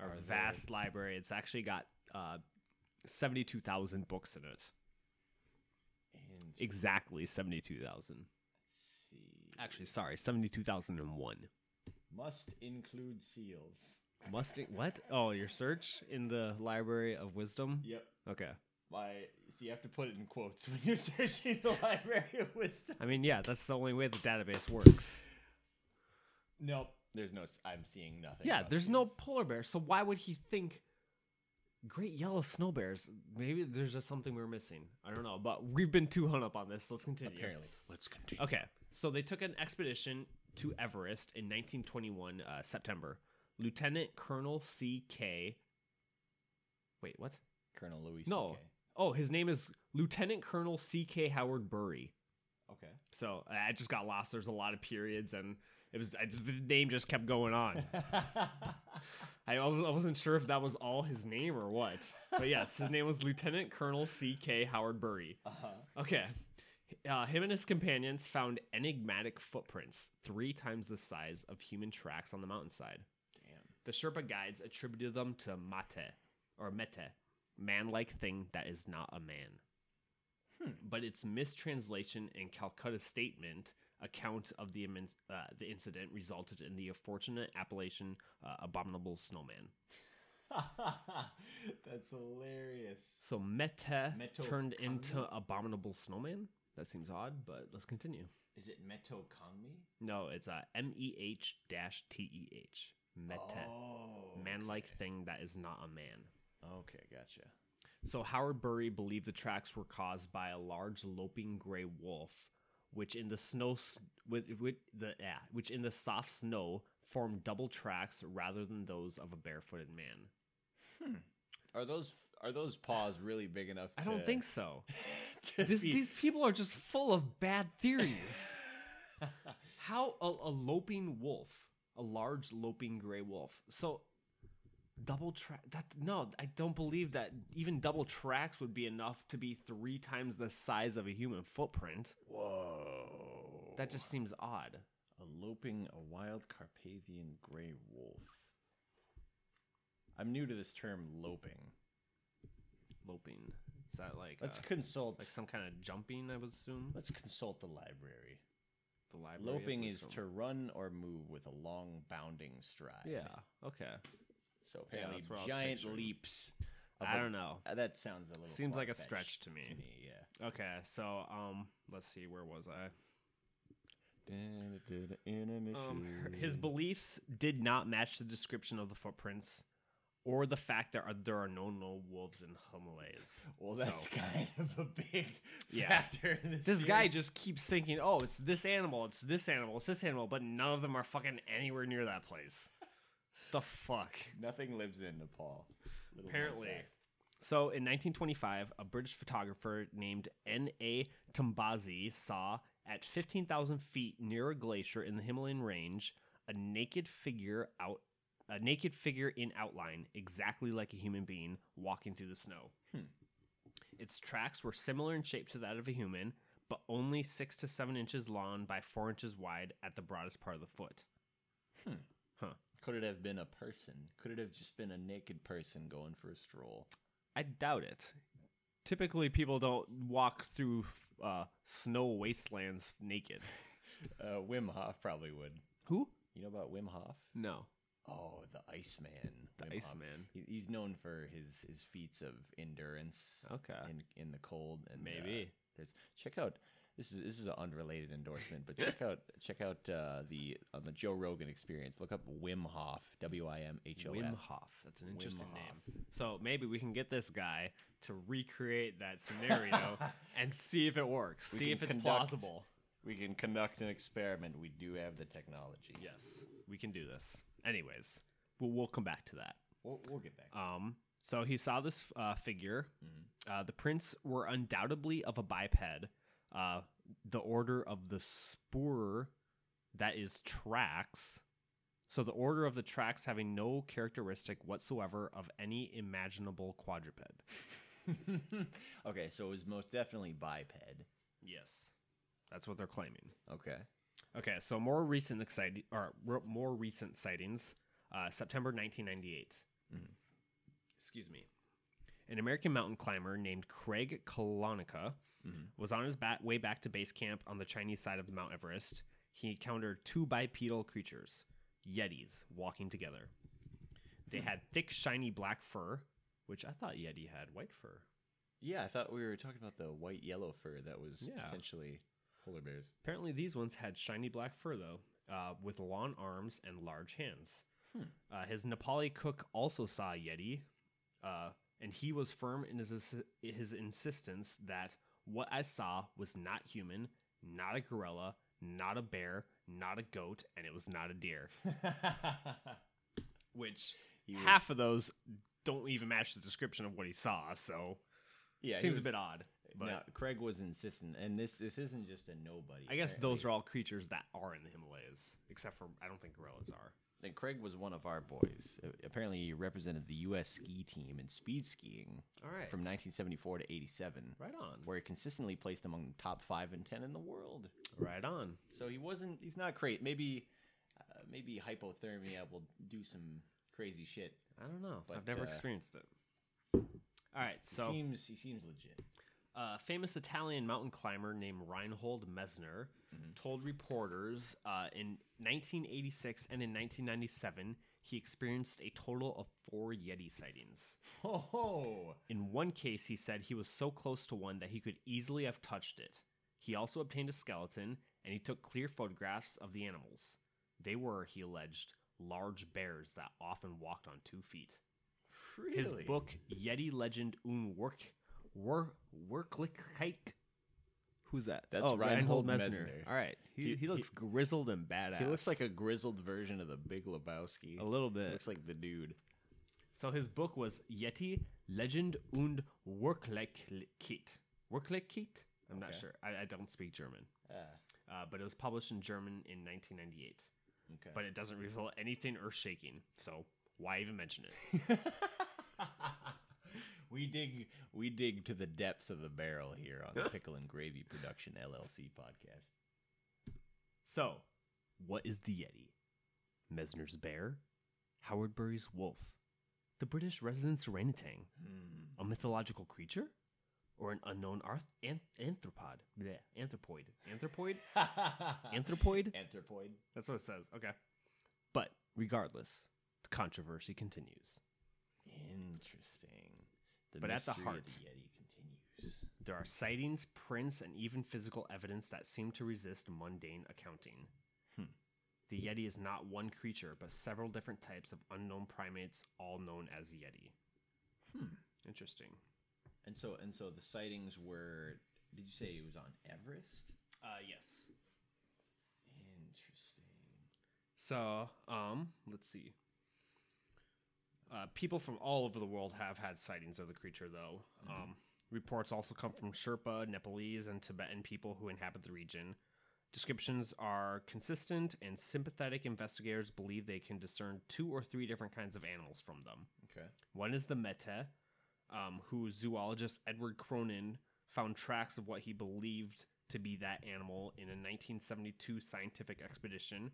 S2: our
S1: Are
S2: vast library. It's actually got uh, seventy-two thousand books in it.
S1: And
S2: Exactly seventy-two thousand.
S1: see.
S2: Actually, sorry, seventy-two thousand and one.
S1: must include seals.
S2: Must what? Oh, your search in the Library of Wisdom.
S1: Yep.
S2: Okay.
S1: My so you have to put it in quotes when you're searching the Library of Wisdom.
S2: I mean, yeah, that's the only way the database works.
S1: Nope. There's no. s- I'm seeing nothing.
S2: Yeah,
S1: about
S2: there's no
S1: seals.
S2: polar bear, so why would he think great yellow snow bears? Maybe there's just something we're missing. I don't know, but we've been too hung up on this. Let's continue.
S1: Apparently.
S3: Let's continue.
S2: Okay, so they took an expedition to Everest in 1921 uh, September. Lieutenant Colonel C.K. Wait, what?
S1: Colonel Louis.
S2: No.
S1: C.K.
S2: Oh, his name is Lieutenant Colonel C.K. Howard Bury.
S1: Okay.
S2: So I just got lost. There's a lot of periods, and it was I just, the name just kept going on. I, I was- I wasn't sure if that was all his name or what. But yes, his name was Lieutenant Colonel C.K. Howard Bury.
S1: uh-huh.
S2: Okay. Uh, him and his companions found enigmatic footprints three times the size of human tracks on the mountainside.
S1: Damn.
S2: The Sherpa guides attributed them to Mate, or Mete, man-like thing that is not a man.
S1: Hmm.
S2: But its mistranslation in Calcutta Statesman account of the immen- uh, the incident resulted in the unfortunate appellation uh, "abominable snowman."
S1: That's hilarious.
S2: So Mete
S1: Meto
S2: turned into abominable snowman. That seems odd, but let's continue.
S1: Is it Meto Kangmi?
S2: No, it's uh, M E H dash T E H. Mete,
S1: Oh.
S2: man-like thing that is not a man.
S1: Okay, gotcha.
S2: So Howard Bury believed the tracks were caused by a large loping gray wolf, which in the snow with, with the yeah, which in the soft snow formed double tracks rather than those of a barefooted man. Hmm.
S1: Are those are those paws really big enough?
S2: I
S1: to,
S2: don't think so. This,
S1: be-
S2: these people are just full of bad theories. How a, a loping wolf, a large loping gray wolf. So double track that no, I don't believe that even double tracks would be enough to be three times the size of a human footprint.
S1: Whoa.
S2: That just seems odd.
S1: a loping, a wild Carpathian gray wolf. I'm new to this term loping.
S2: Loping. Is that like
S1: Let's
S2: uh,
S1: consult.
S2: like some kind of jumping? I would assume.
S1: let's consult the library.
S2: The library.
S1: Loping is to run or move with a long bounding stride.
S2: Yeah. Okay.
S1: So apparently,
S2: that's what I was
S1: giant
S2: picturing.
S1: leaps. of
S2: I
S1: a-
S2: don't know.
S1: uh, that sounds a little.
S2: Seems like a
S1: far-fetched
S2: stretch to me.
S1: To me, yeah.
S2: Okay. So um, let's see. Where was I? Um, her- his beliefs did not match the description of the footprints, or the fact that are, there are no no wolves in Himalayas.
S1: well, that's
S2: So-
S1: kind of a big
S2: Yeah.
S1: factor in this.
S2: This
S1: theory.
S2: guy just keeps thinking, "Oh, it's this animal, it's this animal, it's this animal," but none of them are fucking anywhere near that place. The fuck.
S1: nothing lives in Nepal. Little
S2: Apparently. So in 1925, a British photographer named N.A. Tombazi saw at 15,000 feet near a glacier in the Himalayan range a naked figure out a naked figure in outline exactly like a human being walking through the snow.
S1: Hmm.
S2: Its tracks were similar in shape to that of a human, but only 6 to 7 inches long by 4 inches wide at the broadest part of the foot.
S1: Could it have been a person? Could it have just been a naked person going for a stroll?
S2: I doubt it. Typically, people don't walk through uh, snow wastelands naked.
S1: Uh, Wim Hof probably would.
S2: Who?
S1: You know about Wim Hof?
S2: No,
S1: Oh, the Iceman.
S2: the
S1: Wim.
S2: Iceman.
S1: He, he's known for his his feats of endurance
S2: Okay,
S1: in in the cold and uh,
S2: maybe.
S1: there's check out this is this is an unrelated endorsement, but check out check out uh, the on the Joe Rogan Experience. Look up Wim Hof, W I M H O
S2: Wim Hof. That's an interesting name. So maybe we can get this guy to recreate that scenario and see if it works.
S1: We
S2: see if it's
S1: conduct-
S2: plausible.
S1: We can conduct an experiment. We do have the technology.
S2: Yes, we can do this. Anyways, we'll, we'll come back to that.
S1: we'll, we'll get back.
S2: Um, so he saw this uh, figure.
S1: Mhm.
S2: Uh, the prints were undoubtedly of a biped. Uh, the order of the spur, that is tracks. So the order of the tracks having no characteristic whatsoever of any imaginable quadruped.
S1: okay, so it was most definitely biped.
S2: Yes, that's what they're claiming.
S1: Okay.
S2: Okay, so more recent exciting or more recent sightings. Uh, September 1998.
S1: Mhm.
S2: Excuse me. An American mountain climber named Craig Calonica
S1: Mhm.
S2: was on his bat- way back to base camp on the Chinese side of Mount Everest. He encountered two bipedal creatures, Yetis, walking together. They had thick, shiny black fur, which I thought Yeti had white fur.
S1: Yeah, I thought we were talking about the white yellow fur that was
S2: Yeah.
S1: potentially polar bears.
S2: Apparently, these ones had shiny black fur, though, uh, with long arms and large hands.
S1: Hmm.
S2: Uh, his Nepali cook also saw Yeti, uh, and he was firm in his, his insistence that what I saw was not human, not a gorilla, not a bear, not a goat, and it was not a deer. Which
S1: He
S2: half
S1: was-
S2: of those don't even match the description of what he saw, so
S1: yeah,
S2: seems a bit odd. But
S1: no, Craig was insistent, and this this isn't just a nobody.
S2: I guess those are all creatures that are in the Himalayas, except for I don't think gorillas are.
S1: And Craig was one of our boys. Apparently, he represented the U.S. ski team in speed skiing
S2: All right.
S1: from 1974 to 87,
S2: right on.
S1: where he consistently placed among the top five and ten in the world.
S2: Right on.
S1: So he wasn't. He's not crazy. Maybe, uh, maybe hypothermia will do some crazy shit.
S2: I don't know.
S1: But,
S2: I've never
S1: uh,
S2: experienced it. All right.
S1: He
S2: So,
S1: seems he seems legit.
S2: a famous Italian mountain climber named Reinhold Messner
S1: Mhm.
S2: told reporters uh, in 1986 and in 1997 he experienced a total of four Yeti sightings.
S1: Ho ho!
S2: In one case, he said he was so close to one that he could easily have touched it. He also obtained a skeleton and he took clear photographs of the animals. They were, he alleged, large bears that often walked on two feet.
S1: Really?
S2: His book, Yeti Legend und Work, Work, Worklichkeit. Who's that?
S1: That's
S2: oh,
S1: Reinhold
S2: Messner.
S1: Messner.
S2: All right. He,
S1: He-
S2: he,
S1: he-
S2: looks grizzled and badass.
S1: He looks like a grizzled version of the Big Lebowski.
S2: a little bit.
S1: Looks like the dude.
S2: So his book was Yeti Legend und Worklichkeit. Worklichkeit? I'm not sure. I, I don't speak German.
S1: Ah,
S2: Uh, but it was published in German in 1998.
S1: okay.
S2: But it doesn't reveal anything earth shaking. So why even mention it?
S1: we dig we dig to the depths of the barrel here on the Pickle and Gravy Production LLC podcast.
S2: So, what is the Yeti? Messner's bear? Howard Bury's wolf? The British resident's orangutan?
S1: Hmm.
S2: A mythological creature? or an unknown arth- anth- anthropod. Bleh, anthropoid. Anthropoid? Anthropoid?
S1: Anthropoid.
S2: That's what it says. Okay. But regardless, the controversy continues.
S1: Interesting. The
S2: But at the heart-
S1: the Yeti continues.
S2: There are sightings, prints, and even physical evidence that seem to resist mundane accounting.
S1: Hmm.
S2: The Yeti is not one creature, but several different types of unknown primates, all known as Yeti.
S1: Hmm.
S2: Interesting.
S1: And so and so the sightings were. Did you say it was on Everest?
S2: Uh, yes.
S1: Interesting.
S2: So, um, let's see. Uh, people from all over the world have had sightings of the creature, though. Um, reports also come from Sherpa, Nepalese, and Tibetan people who inhabit the region. Descriptions are consistent, and sympathetic investigators believe they can discern two or three different kinds of animals from them.
S1: Okay.
S2: One is the Mete, um, who zoologist Edward Cronin found tracks of what he believed to be that animal in a 1972 scientific expedition.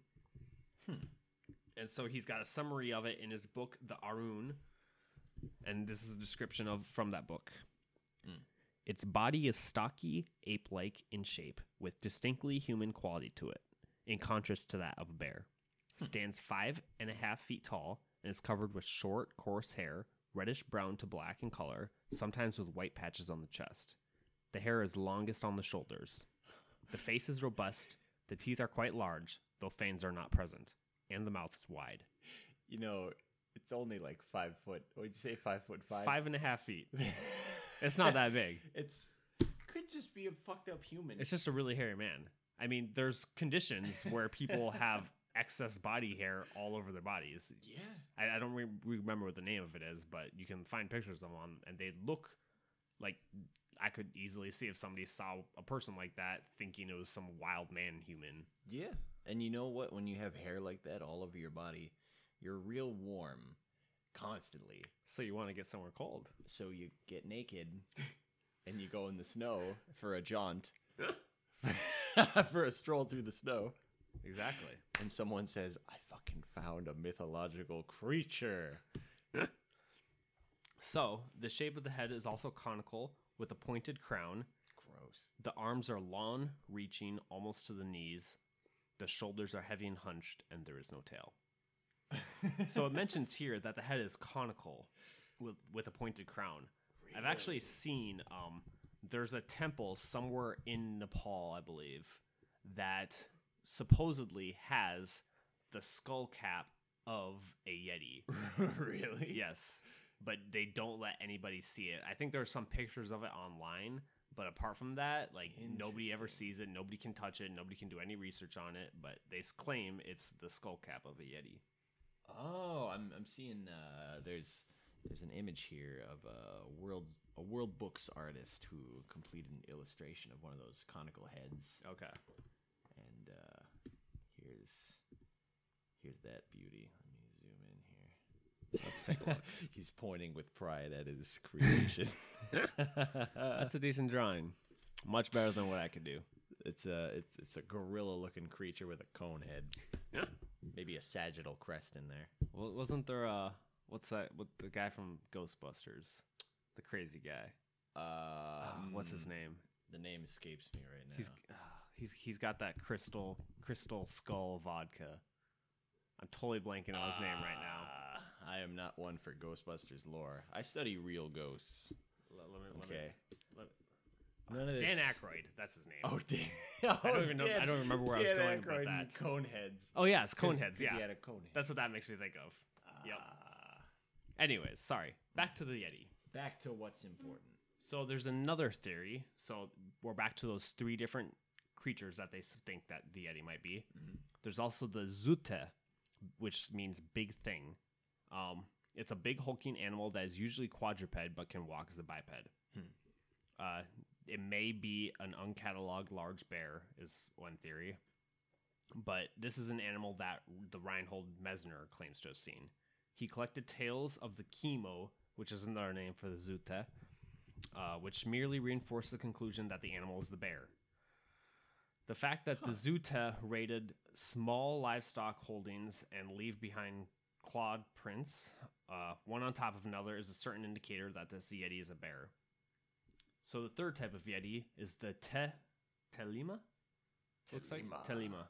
S2: And so he's got a summary of it in his book, The Arun. And this is a description of from that book. Hmm. Its body is stocky, ape like in shape, with distinctly human quality to it, in contrast to that of a bear. Hmm. Stands five and a half feet tall and is covered with short, coarse hair, reddish brown to black in color, sometimes with white patches on the chest. The hair is longest on the shoulders. The face is robust, the teeth are quite large, though fangs are not present, and the mouth is wide.
S1: You know, it's only like five foot. What did you say? Five foot five.
S2: Five and a half feet. It's not that big.
S1: It's could just be a fucked up human.
S2: It's just a really hairy man. I mean, there's conditions where people have excess body hair all over their bodies.
S1: yeah.
S2: I, I don't re- remember what the name of it is, but you can find pictures of them, and they look like I could easily see if somebody saw a person like that thinking it was some wild man human.
S1: Yeah. And you know what? When you have hair like that all over your body, you're real warm constantly.
S2: So you want to get somewhere cold.
S1: So you get naked and you go in the snow for a jaunt, for a stroll through the snow.
S2: Exactly.
S1: And someone says, I fucking found a mythological creature.
S2: So the shape of the head is also conical with a pointed crown.
S1: Gross.
S2: The arms are long, reaching almost to the knees. The shoulders are heavy and hunched, and there is no tail. so it mentions here that the head is conical with, with a pointed crown. I've actually seen um, there's a temple somewhere in Nepal, I believe, that supposedly has the skull cap of a Yeti.
S1: really?
S2: Yes, but they don't let anybody see it. I think there are some pictures of it online, but apart from that, like nobody ever sees it. Nobody can touch it. Nobody can do any research on it. But they claim it's the skull cap of a yeti.
S1: Oh, I'm I'm seeing uh there's there's an image here of a world a world books artist who completed an illustration of one of those conical heads
S2: Okay.
S1: and uh here's here's that beauty. Let me zoom in here.
S2: Let's take a look.
S1: He's pointing with pride at his creation.
S2: That's a decent drawing. Much better than what I could do.
S1: it's a it's it's a gorilla looking creature with a cone head.
S2: Yeah.
S1: Maybe a sagittal crest in there.
S2: Well, wasn't there uh what's that? What the guy from Ghostbusters, the crazy guy?
S1: Uh,
S2: Ah, what's his name?
S1: The name escapes me right now.
S2: He's uh, he's he's got that crystal crystal skull vodka. I'm totally blanking on his name right now.
S1: I am not one for Ghostbusters lore. I study real ghosts.
S2: Let, let me, let me-
S1: Okay.
S2: let-
S1: None of this.
S2: Dan Aykroyd, that's his name.
S1: Oh, Dan.
S2: I don't even know- I don't remember where I was
S1: Dan
S2: going about that.
S1: Coneheads.
S2: Oh yeah, it's
S1: 'Cause-
S2: Coneheads.
S1: 'cause
S2: Yeah,
S1: He had a cone head.
S2: that's what that makes me think of. Yep.
S1: Ah.
S2: Anyways, sorry. Back to the Yeti.
S1: Back to what's important.
S2: So there's another theory. So we're back to those three different creatures that they think that the Yeti might be. There's also the Dzu-teh, which means big thing. Um, it's a big hulking animal that is usually quadruped but can walk as a biped. Uh, it may be an uncatalogued large bear, is one theory. But this is an animal that the Reinhold Messner claims to have seen. He collected tales of the chemo, which is another name for the Dzu-teh, uh, which merely reinforced the conclusion that the animal is the bear. The fact that the Dzu-teh raided small livestock holdings and leave behind clawed prints, uh, one on top of another, is a certain indicator that this Yeti is a bear. So the third type of Yeti is the Te Telima. Looks like
S1: Telima.
S2: Telima,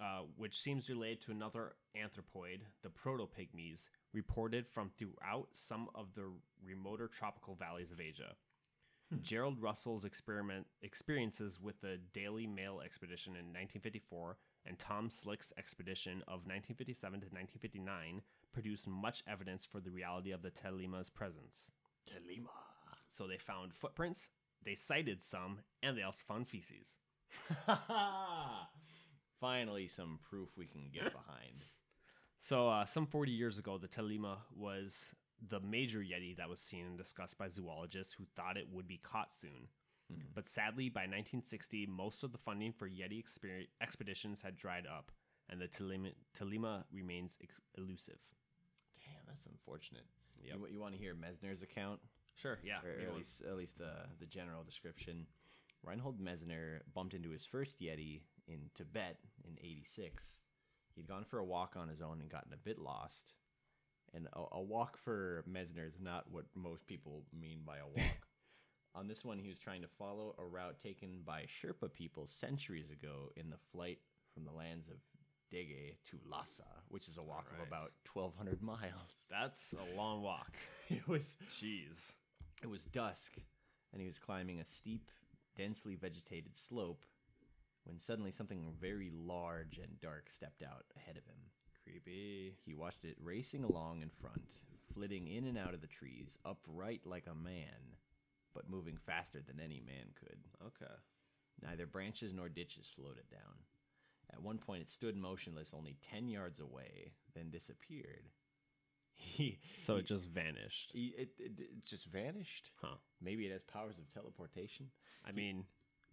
S2: uh, which seems related to another anthropoid, the Protopygmies, reported from throughout some of the remoter tropical valleys of Asia. Gerald Russell's experiment experiences with the Daily Mail expedition in 1954 and Tom Slick's expedition of 1957 to 1959 produced much evidence for the reality of the Telima's presence.
S1: Telima.
S2: So they found footprints, they cited some, and they also found feces.
S1: Finally, some proof we can get behind.
S2: So, uh, some 40 years ago, the Telima was the major Yeti that was seen and discussed by zoologists who thought it would be caught soon. Mm-hmm. But sadly, by 1960, most of the funding for Yeti exper- expeditions had dried up, and the Telima remains ex- elusive.
S1: Damn, that's unfortunate.
S2: Yep.
S1: You, you want to hear Messner's account?
S2: Sure, yeah.
S1: or at least at least the the general description. Reinhold Messner bumped into his first Yeti in Tibet in '86. He'd gone for a walk on his own and gotten a bit lost. And a, a walk for Messner is not what most people mean by a walk. On this one, he was trying to follow a route taken by Sherpa people centuries ago in the flight from the lands of Dege to Lhasa, which is a walk
S2: Alright.
S1: of about 1,200 miles.
S2: That's a long walk.
S1: It was
S2: Jeez.
S1: it was dusk, and he was climbing a steep, densely vegetated slope when suddenly something very large and dark stepped out ahead of him.
S2: Creepy.
S1: He watched it racing along in front, flitting in and out of the trees, upright like a man, but moving faster than any man could.
S2: Okay.
S1: Neither branches nor ditches slowed it down. At one point, it stood motionless only 10 yards away, then disappeared. He,
S2: So
S1: he-
S2: it just vanished.
S1: he, it, it, it just vanished.
S2: Huh.
S1: Maybe it has powers of teleportation.
S2: I mean,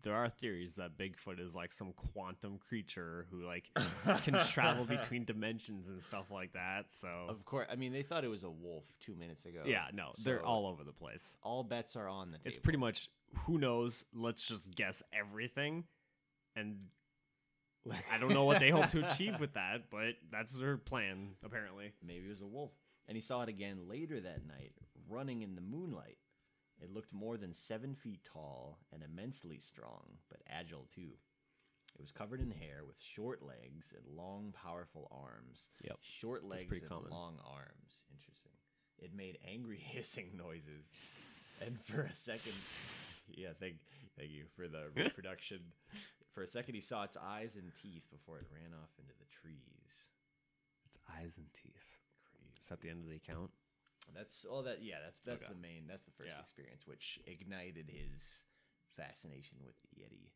S2: there are theories that Bigfoot is like some quantum creature who like can travel between dimensions and stuff like that. So
S1: Of course, I mean they thought it was a wolf two minutes ago.
S2: yeah, no, they're all over the place.
S1: all bets are on the table.
S2: It's pretty much who knows. Let's just guess everything, and I don't know what they hope to achieve with that, but that's their plan apparently.
S1: maybe it was a wolf, and he saw it again later that night, running in the moonlight. It looked more than seven feet tall and immensely strong, but agile too. It was covered in hair with short legs and long, powerful arms.
S2: Yep.
S1: Short legs and
S2: common.
S1: long arms. Interesting. It made angry hissing noises. And for a second, yeah, thank, thank you for the reproduction. For a second, he saw its eyes and teeth before it ran off into the trees.
S2: It's eyes and teeth.
S1: Crazy.
S2: Is that the end of the account?
S1: That's all that. Yeah, that's that's
S2: Okay.
S1: the main. That's the first
S2: Yeah.
S1: experience, which ignited his fascination with the Yeti.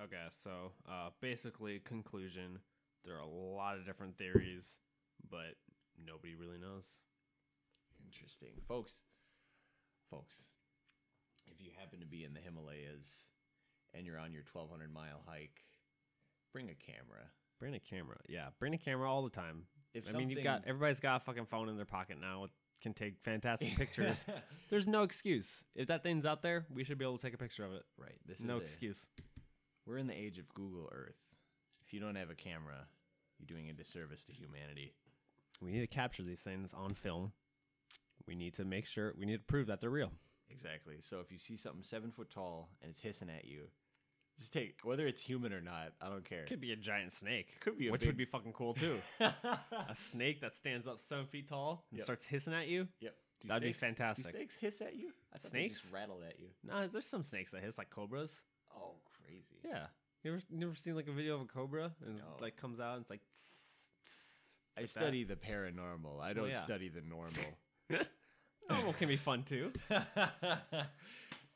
S2: Okay, so uh, basically, conclusion: there are a lot of different theories, but nobody really knows.
S1: Interesting, folks. Folks, if you happen to be in the Himalayas and you're on your 1,200 mile hike, bring a camera.
S2: Bring a camera, yeah. Bring a camera all the time.
S1: If
S2: I mean, you've got everybody's got a fucking phone in their pocket now. It can take fantastic pictures. There's no excuse. If that thing's out there, we should be able to take a picture of it.
S1: right. This
S2: No
S1: is the-
S2: excuse.
S1: We're in the age of Google Earth. If you don't have a camera, you're doing a disservice to humanity.
S2: We need to capture these things on film. We need to make sure. We need to prove that they're real.
S1: Exactly. So if you see something seven foot tall and it's hissing at you, just take whether it's human or not. I don't care.
S2: Could be a giant snake.
S1: Could be a
S2: which
S1: big-
S2: would be fucking cool too. a snake that stands up seven feet tall and
S1: Yep.
S2: starts hissing at you.
S1: Yep. Do
S2: That'd be fantastic.
S1: Do snakes hiss at you? I thought they just
S2: Snakes?
S1: rattle at you.
S2: No, there's some snakes that hiss like cobras.
S1: Oh, crazy.
S2: Yeah. You ever you ever seen like a video of a cobra and it's,
S1: No.
S2: like comes out and it's like. tss, tss,
S1: I
S2: like that?
S1: study the paranormal. I don't
S2: yeah.
S1: study the normal.
S2: Normal can be fun too.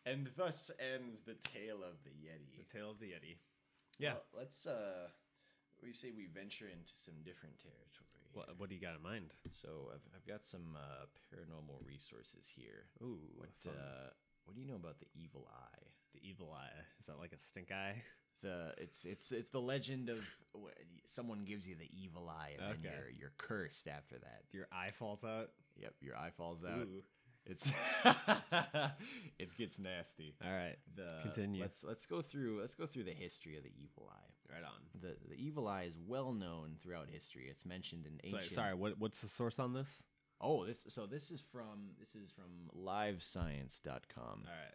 S1: and thus ends the tale of the Yeti.
S2: The tale of the yeti. Yeah.
S1: Well, let's uh we say we venture into some different territory.
S2: What what do you got in mind?
S1: So I've, I've got some uh, paranormal resources here.
S2: Ooh,
S1: What uh, what do you know about the evil eye?
S2: the evil eye. Is that like a stink eye?
S1: The it's it's it's the legend of someone gives you the evil eye and then you're you're cursed after that.
S2: Your eye falls out.
S1: Yep, your eye falls out.
S2: Ooh.
S1: It's it gets nasty.
S2: All right.
S1: The
S2: Continue.
S1: Let's let's go through let's go through the history of the evil eye.
S2: Right on.
S1: The the evil eye is well known throughout history. It's mentioned in
S2: Sorry,
S1: ancient.
S2: sorry. What what's the source on this?
S1: Oh, this so this is from this is from livescience.com.
S2: All right.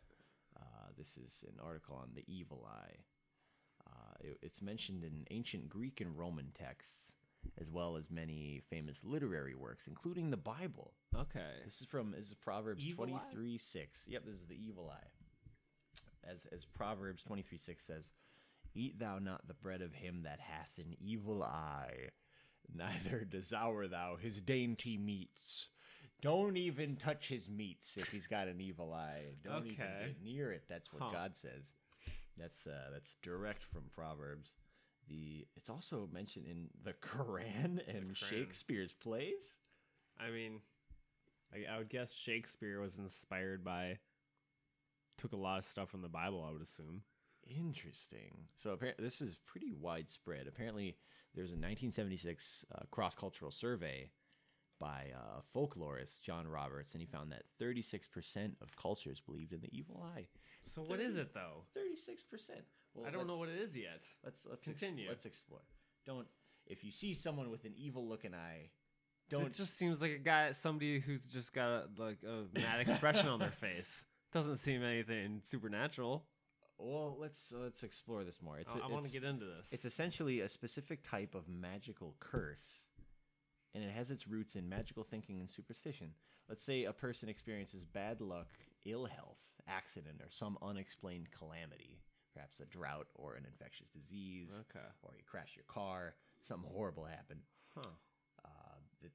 S1: Uh, this is an article on the evil eye. Uh, it- it's mentioned in ancient Greek and Roman texts, as well as many famous literary works, including the Bible.
S2: Okay.
S1: This is from this is Proverbs
S2: Evil eye?
S1: twenty three six. Yep, this is the evil eye. As as Proverbs twenty three six says, "Eat thou not the bread of him that hath an evil eye, neither devour thou his dainty meats." Don't even touch his meats if he's got an evil eye. Don't even get near it. That's what
S2: Huh.
S1: God says. That's uh, that's direct from Proverbs. The it's also mentioned in the Quran and
S2: Quran.
S1: Shakespeare's plays.
S2: I mean, I, I would guess Shakespeare was inspired by, took a lot of stuff from the Bible, I would assume.
S1: Interesting. So apparently, this is pretty widespread. Apparently, there's a 1976 uh, cross-cultural survey by uh, folklorist John Roberts, and he found that 36% of cultures believed in the evil eye.
S2: So what is it though?
S1: 36%. Well,
S2: I don't know what it is yet.
S1: Let's let's ex-
S2: Continue.
S1: let's explore. Don't if you see someone with an evil-looking eye, don't It
S2: just seems like a guy, somebody who's just got a, like a mad expression on their face. Doesn't seem anything supernatural.
S1: Well, let's let's explore this more. It's
S2: I,
S1: a-
S2: I want to get into this.
S1: It's essentially a specific type of magical curse, and it has its roots in magical thinking and superstition. Let's say a person experiences bad luck, ill health, accident, or some unexplained calamity, perhaps a drought or an infectious disease,
S2: okay.
S1: or you crash your car, something horrible happened.
S2: Huh.
S1: Uh, it,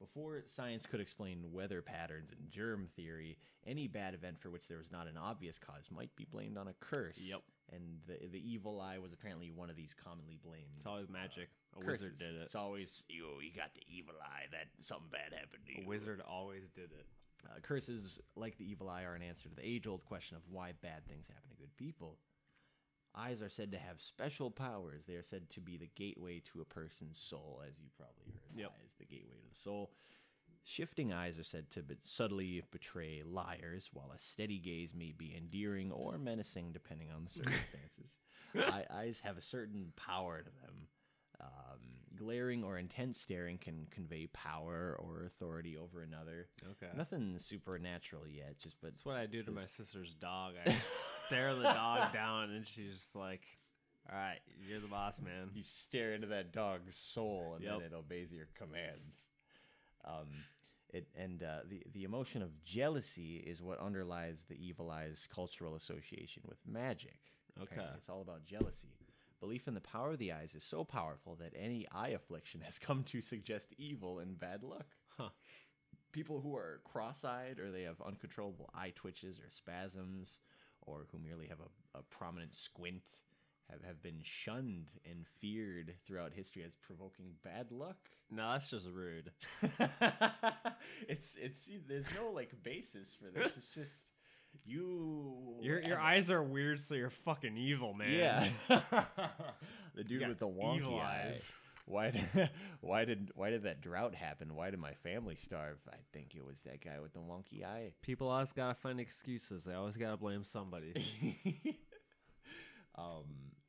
S1: before science could explain weather patterns and germ theory, any bad event for which there was not an obvious cause might be blamed on a curse.
S2: Yep.
S1: And the the evil eye was apparently one of these commonly blamed.
S2: It's always magic. A
S1: curses.
S2: wizard did it.
S1: It's always you. You got the evil eye. That something bad happened to you.
S2: A wizard always did it.
S1: Uh, curses, like the evil eye, are an answer to the age-old question of why bad things happen to good people. Eyes are said to have special powers. They are said to be the gateway to a person's soul, as you probably heard.
S2: Yep.
S1: Eyes, the gateway to the soul. Shifting eyes are said to be- subtly betray liars, while a steady gaze may be endearing or menacing, depending on the circumstances. Eye- eyes have a certain power to them. Um, glaring or intense staring can convey power or authority over another.
S2: Okay.
S1: Nothing supernatural yet, just but
S2: That's what I do to my sister's dog. I stare the dog down, and she's just like, "All right, you're the boss, man."
S1: you stare into that dog's soul and
S2: Yep.
S1: then it obeys your commands. Um, it and uh, the the emotion of jealousy is what underlies the evil eye's cultural association with magic.
S2: Okay.
S1: Apparently it's all about jealousy. Belief in the power of the eyes is so powerful that any eye affliction has come to suggest evil and bad luck.
S2: Huh.
S1: People who are cross-eyed or they have uncontrollable eye twitches or spasms, or who merely have a, a prominent squint, have, have been shunned and feared throughout history as provoking bad luck.
S2: No, that's just rude.
S1: it's it's there's no like basis for this. It's just you.
S2: Your your
S1: have-
S2: eyes are weird, so you're fucking evil, man.
S1: Yeah. the dude
S2: got
S1: with the wonky
S2: evil
S1: eye.
S2: eyes.
S1: Why did why did why did that drought happen? Why did my family starve? I think it was that guy with the wonky eye.
S2: People always gotta find excuses. They always gotta blame somebody.
S1: um, and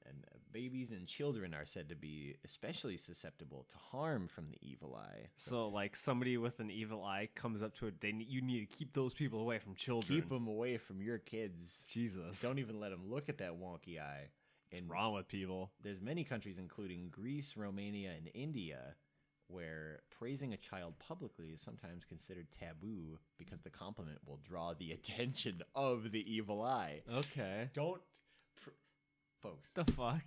S1: babies and children are said to be especially susceptible to harm from the evil eye.
S2: so, like, somebody with an evil eye comes up to it. They you need to keep those people away from children.
S1: Keep them away from your kids.
S2: Jesus.
S1: Don't even let them look at that wonky eye.
S2: What's
S1: And
S2: wrong with people?
S1: there's many countries, including Greece, Romania, and India, where praising a child publicly is sometimes considered taboo because the compliment will draw the attention of the evil eye.
S2: Okay.
S1: Don't, folks.
S2: The fuck?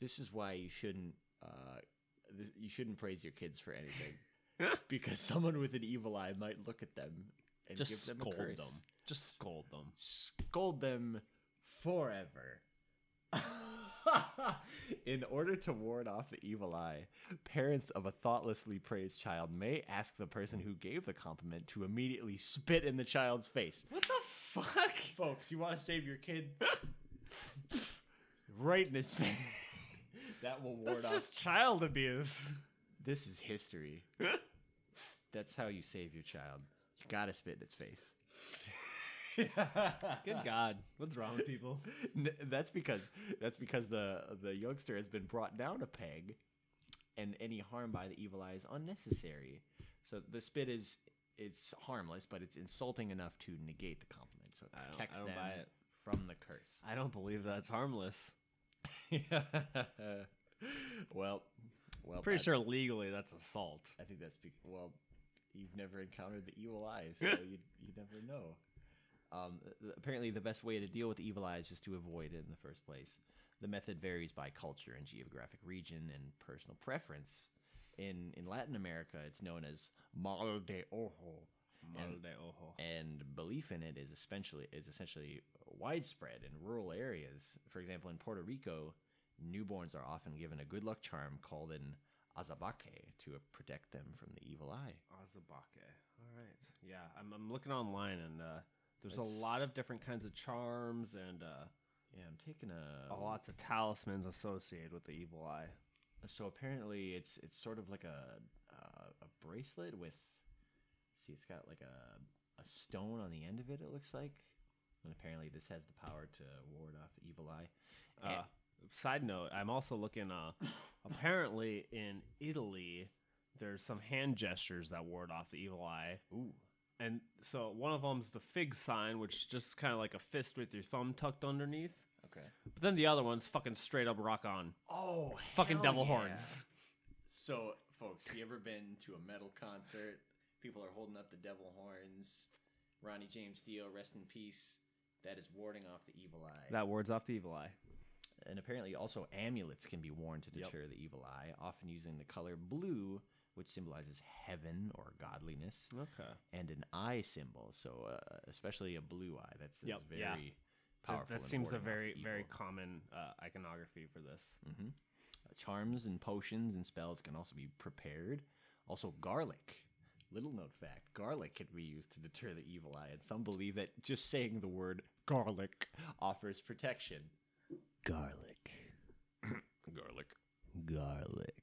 S1: This is why you shouldn't. Uh, this, you shouldn't praise your kids for anything because someone with an evil eye might look at them and
S2: Just
S1: give them
S2: scold
S1: a curse.
S2: them. Just scold them.
S1: Scold them forever. In order to ward off the evil eye, parents of a thoughtlessly praised child may ask the person who gave the compliment to immediately spit in the child's face.
S2: What the fuck?
S1: Folks, you want to save your kid? right in his face. that will ward
S2: That's
S1: off.
S2: just child abuse.
S1: This is history. That's how you save your child. You gotta spit in its face.
S2: Good God. What's wrong with people?
S1: N- that's because that's because the the youngster has been brought down a peg, and any harm by the evil eye is unnecessary. So the spit is it's harmless, but it's insulting enough to negate the compliment. So it
S2: I don't,
S1: protects
S2: I don't
S1: them
S2: buy it.
S1: from the curse.
S2: I don't believe that's harmless.
S1: well, well,
S2: Pretty
S1: that-
S2: sure legally that's assault.
S1: I think that's well, you've never encountered the evil eye, so you you never know. Um, apparently, the best way to deal with the evil eye is just to avoid it in the first place. The method varies by culture and geographic region and personal preference. In in Latin America, it's known as mal de ojo, And-
S2: ojo.
S1: and belief in it is especially is essentially widespread in rural areas. For example, in Puerto Rico, newborns are often given a good luck charm called an azabaque to protect them from the evil eye.
S2: Azabake. All right. Yeah, I'm, I'm looking online and uh, there's
S1: It's-
S2: a lot of different kinds of charms and uh,
S1: Yeah, I'm taking a
S2: lots of talismans associated with the evil eye.
S1: So apparently, it's it's sort of like a uh, a bracelet with. See, it's got like a a stone on the end of it. It looks like, and apparently, this has the power to ward off the evil eye. And-
S2: Uh, side note, I'm also looking. Uh, apparently, in Italy, there's some hand gestures that ward off the evil eye.
S1: Ooh,
S2: And so one of them's the fig sign, which is just kind of like a fist with your thumb tucked underneath.
S1: okay.
S2: But then the other one's fucking straight up rock on.
S1: Oh,
S2: Fucking devil
S1: yeah.
S2: horns.
S1: So, folks, you ever been to a metal concert? People are holding up the devil horns. Ronnie James Dio, rest in peace. That is warding off the evil eye.
S2: That wards off the evil eye.
S1: and apparently, also amulets can be worn to
S2: Yep.
S1: deter the evil eye, often using the color blue, which symbolizes heaven or godliness,
S2: Okay.
S1: and an eye symbol. So, uh, especially a blue eye. That's, that's
S2: Yep,
S1: very
S2: yeah.
S1: powerful.
S2: That,
S1: in
S2: seems a very, very common uh, iconography for this.
S1: hmm Uh, charms and potions and spells can also be prepared. Also, garlic. Little note fact garlic can be used to deter the evil eye, and some believe that just saying the word garlic offers protection.
S2: Garlic.
S3: Garlic.
S2: Garlic.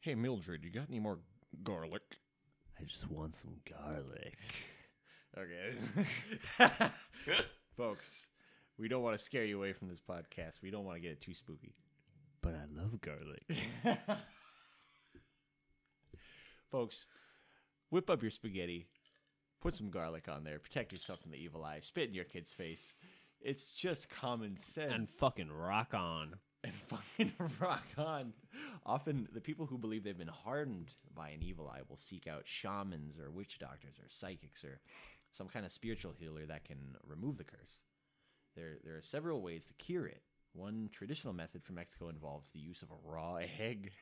S3: Hey, Mildred, you got any more garlic?
S2: I just want some garlic.
S1: Okay. Folks, we don't want to scare you away from this podcast. We don't want to get it too spooky.
S2: But I love garlic.
S1: Folks, whip up your spaghetti, put some garlic on there, protect yourself from the evil eye, spit in your kid's face. It's just common sense.
S2: and fucking rock on.
S1: and fucking rock on. Often, the people who believe they've been hardened by an evil eye will seek out shamans or witch doctors or psychics or some kind of spiritual healer that can remove the curse. There, there are several ways to cure it. One traditional method from Mexico involves the use of a raw egg.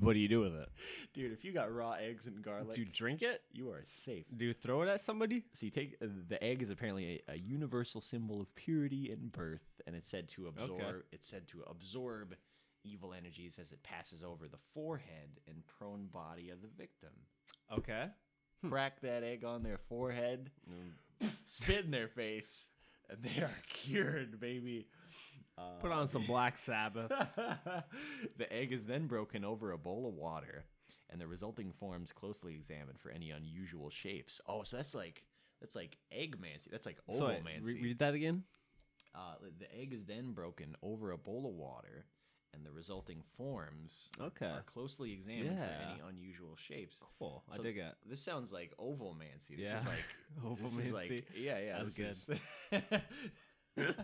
S2: What do you do with it?
S1: Dude, if you got raw eggs and garlic,
S2: do you drink it?
S1: you are safe.
S2: Do you throw it at somebody?
S1: So you take uh, the egg is apparently a, a universal symbol of purity and birth, and it's said to absorb. It's said to absorb evil energies as it passes over the forehead and prone body of the victim.
S2: Okay.
S1: Crack that egg on their forehead, spit in their face, and they are cured, baby.
S2: Put on some Black Sabbath.
S1: the egg is then broken over a bowl of water, and the resulting forms closely examined for any unusual shapes. Oh, so that's like that's like eggmancy. That's like
S2: so,
S1: ovomancy.
S2: re- read that again.
S1: uh, the egg is then broken over a bowl of water, and the resulting forms
S2: Okay.
S1: are closely examined for any unusual shapes.
S2: Cool. I dig it.
S1: This sounds like ovomancy. This
S2: Yeah.
S1: is like this is like yeah, yeah.
S2: That's
S1: this is-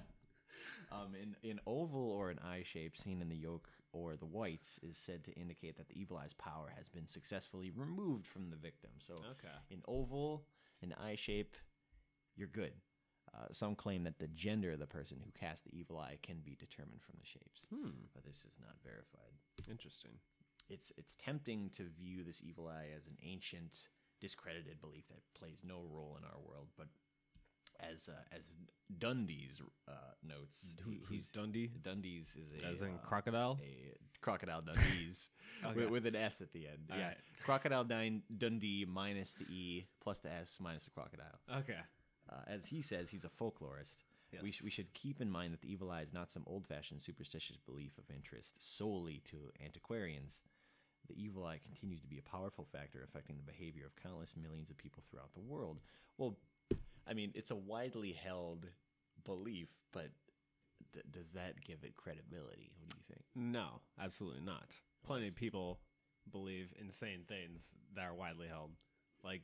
S1: um, in in oval or an eye shape seen in the yolk or the whites is said to indicate that the evil eye's power has been successfully removed from the victim. So
S2: Okay.
S1: in oval, an eye shape, you're good. Uh, some claim that the gender of the person who cast the evil eye can be determined from the shapes,
S2: Hmm.
S1: but this is not verified.
S2: Interesting.
S1: It's it's tempting to view this evil eye as an ancient, discredited belief that plays no role in our world, but as uh, as Dundes uh, notes,
S2: Who, who's Dundee?
S1: Dundes is a
S2: As in
S1: uh,
S2: crocodile?
S1: a crocodile Dundee's
S2: Okay.
S1: with, with an S at the end. yeah,
S2: Alright.
S1: crocodile Dun- Dundee minus the E plus the S minus the crocodile.
S2: Okay.
S1: Uh, as he says, he's a folklorist. We, sh- we should keep in mind that the evil eye is not some old fashioned superstitious belief of interest solely to antiquarians. The evil eye continues to be a powerful factor affecting the behavior of countless millions of people throughout the world. Well, I mean, it's a widely held belief, but d- does that give it credibility? What do you think?
S2: No, absolutely not. Plenty
S1: Yes.
S2: of people believe insane things that are widely held. Like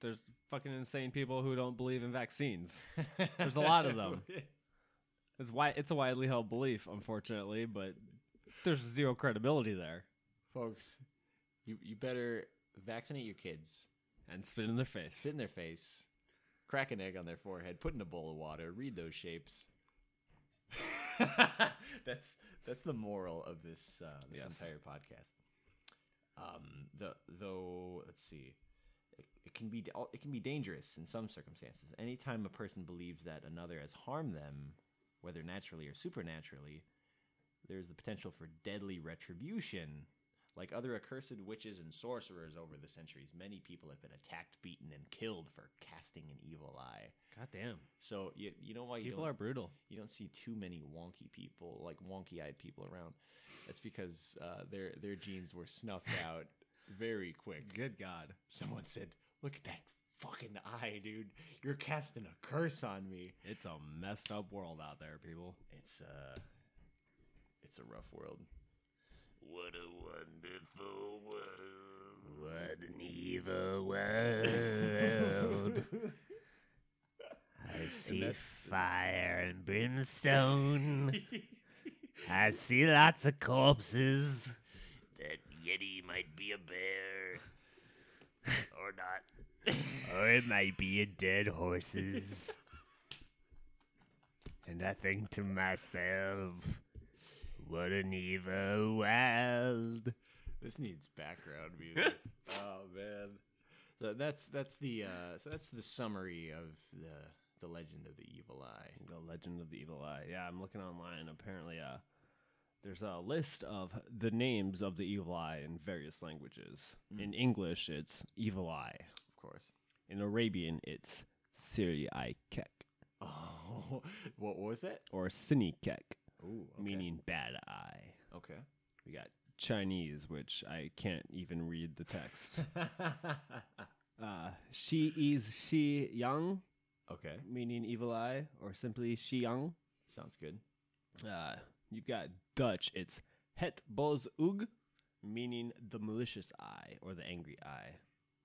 S2: there's fucking insane people who don't believe in vaccines. There's a lot of them. It's why it's a widely held belief, unfortunately, but there's zero credibility there.
S1: Folks, you you better vaccinate your kids.
S2: And spit in their face.
S1: Spit in their face, crack an egg on their forehead, put in a bowl of water, read those shapes. that's that's the moral of this uh, this
S2: Yes.
S1: entire podcast. Um, the though let's see, it, it can be it can be dangerous in some circumstances. Anytime a person believes that another has harmed them, whether naturally or supernaturally, there's the potential for deadly retribution. Like other accursed witches and sorcerers over the centuries, many people have been attacked, beaten, and killed for casting an evil eye.
S2: God damn.
S1: So you you know why you
S2: People
S1: don't
S2: are brutal.
S1: you don't see too many wonky people, like wonky-eyed people around. That's because uh, their their genes were snuffed out very quick.
S2: Good God.
S1: Someone said, "Look at that fucking eye, dude! You're casting a curse on me."
S2: It's a messed up world out there, people.
S1: It's uh, it's a rough world.
S3: What a wonderful world.
S4: What an evil world. I see
S1: that's-
S4: fire and brimstone. I see lots of corpses. That Yeti might be a bear. or not. or it might be a dead horses. And I think to myself, what an evil world.
S1: This needs background music. oh man. So that's that's the uh, so that's the summary of the the legend of the evil eye.
S2: The Legend of the Evil Eye. Yeah, I'm looking online. Apparently, uh, there's a list of the names of the Evil Eye in various languages. In English, it's Evil Eye.
S1: Of course.
S2: In Arabian, it's Siri Eye Kek
S1: Oh, what was it?
S2: or Sini Kek,
S1: Ooh,
S2: meaning bad eye.
S1: okay.
S2: We got Chinese, which I can't even read the text. uh, she is Shi Yang,
S1: okay,
S2: meaning evil eye, or simply Shi Yang.
S1: sounds good.
S2: Uh, you've got Dutch. It's Het Boz Ug, meaning the malicious eye or the angry eye.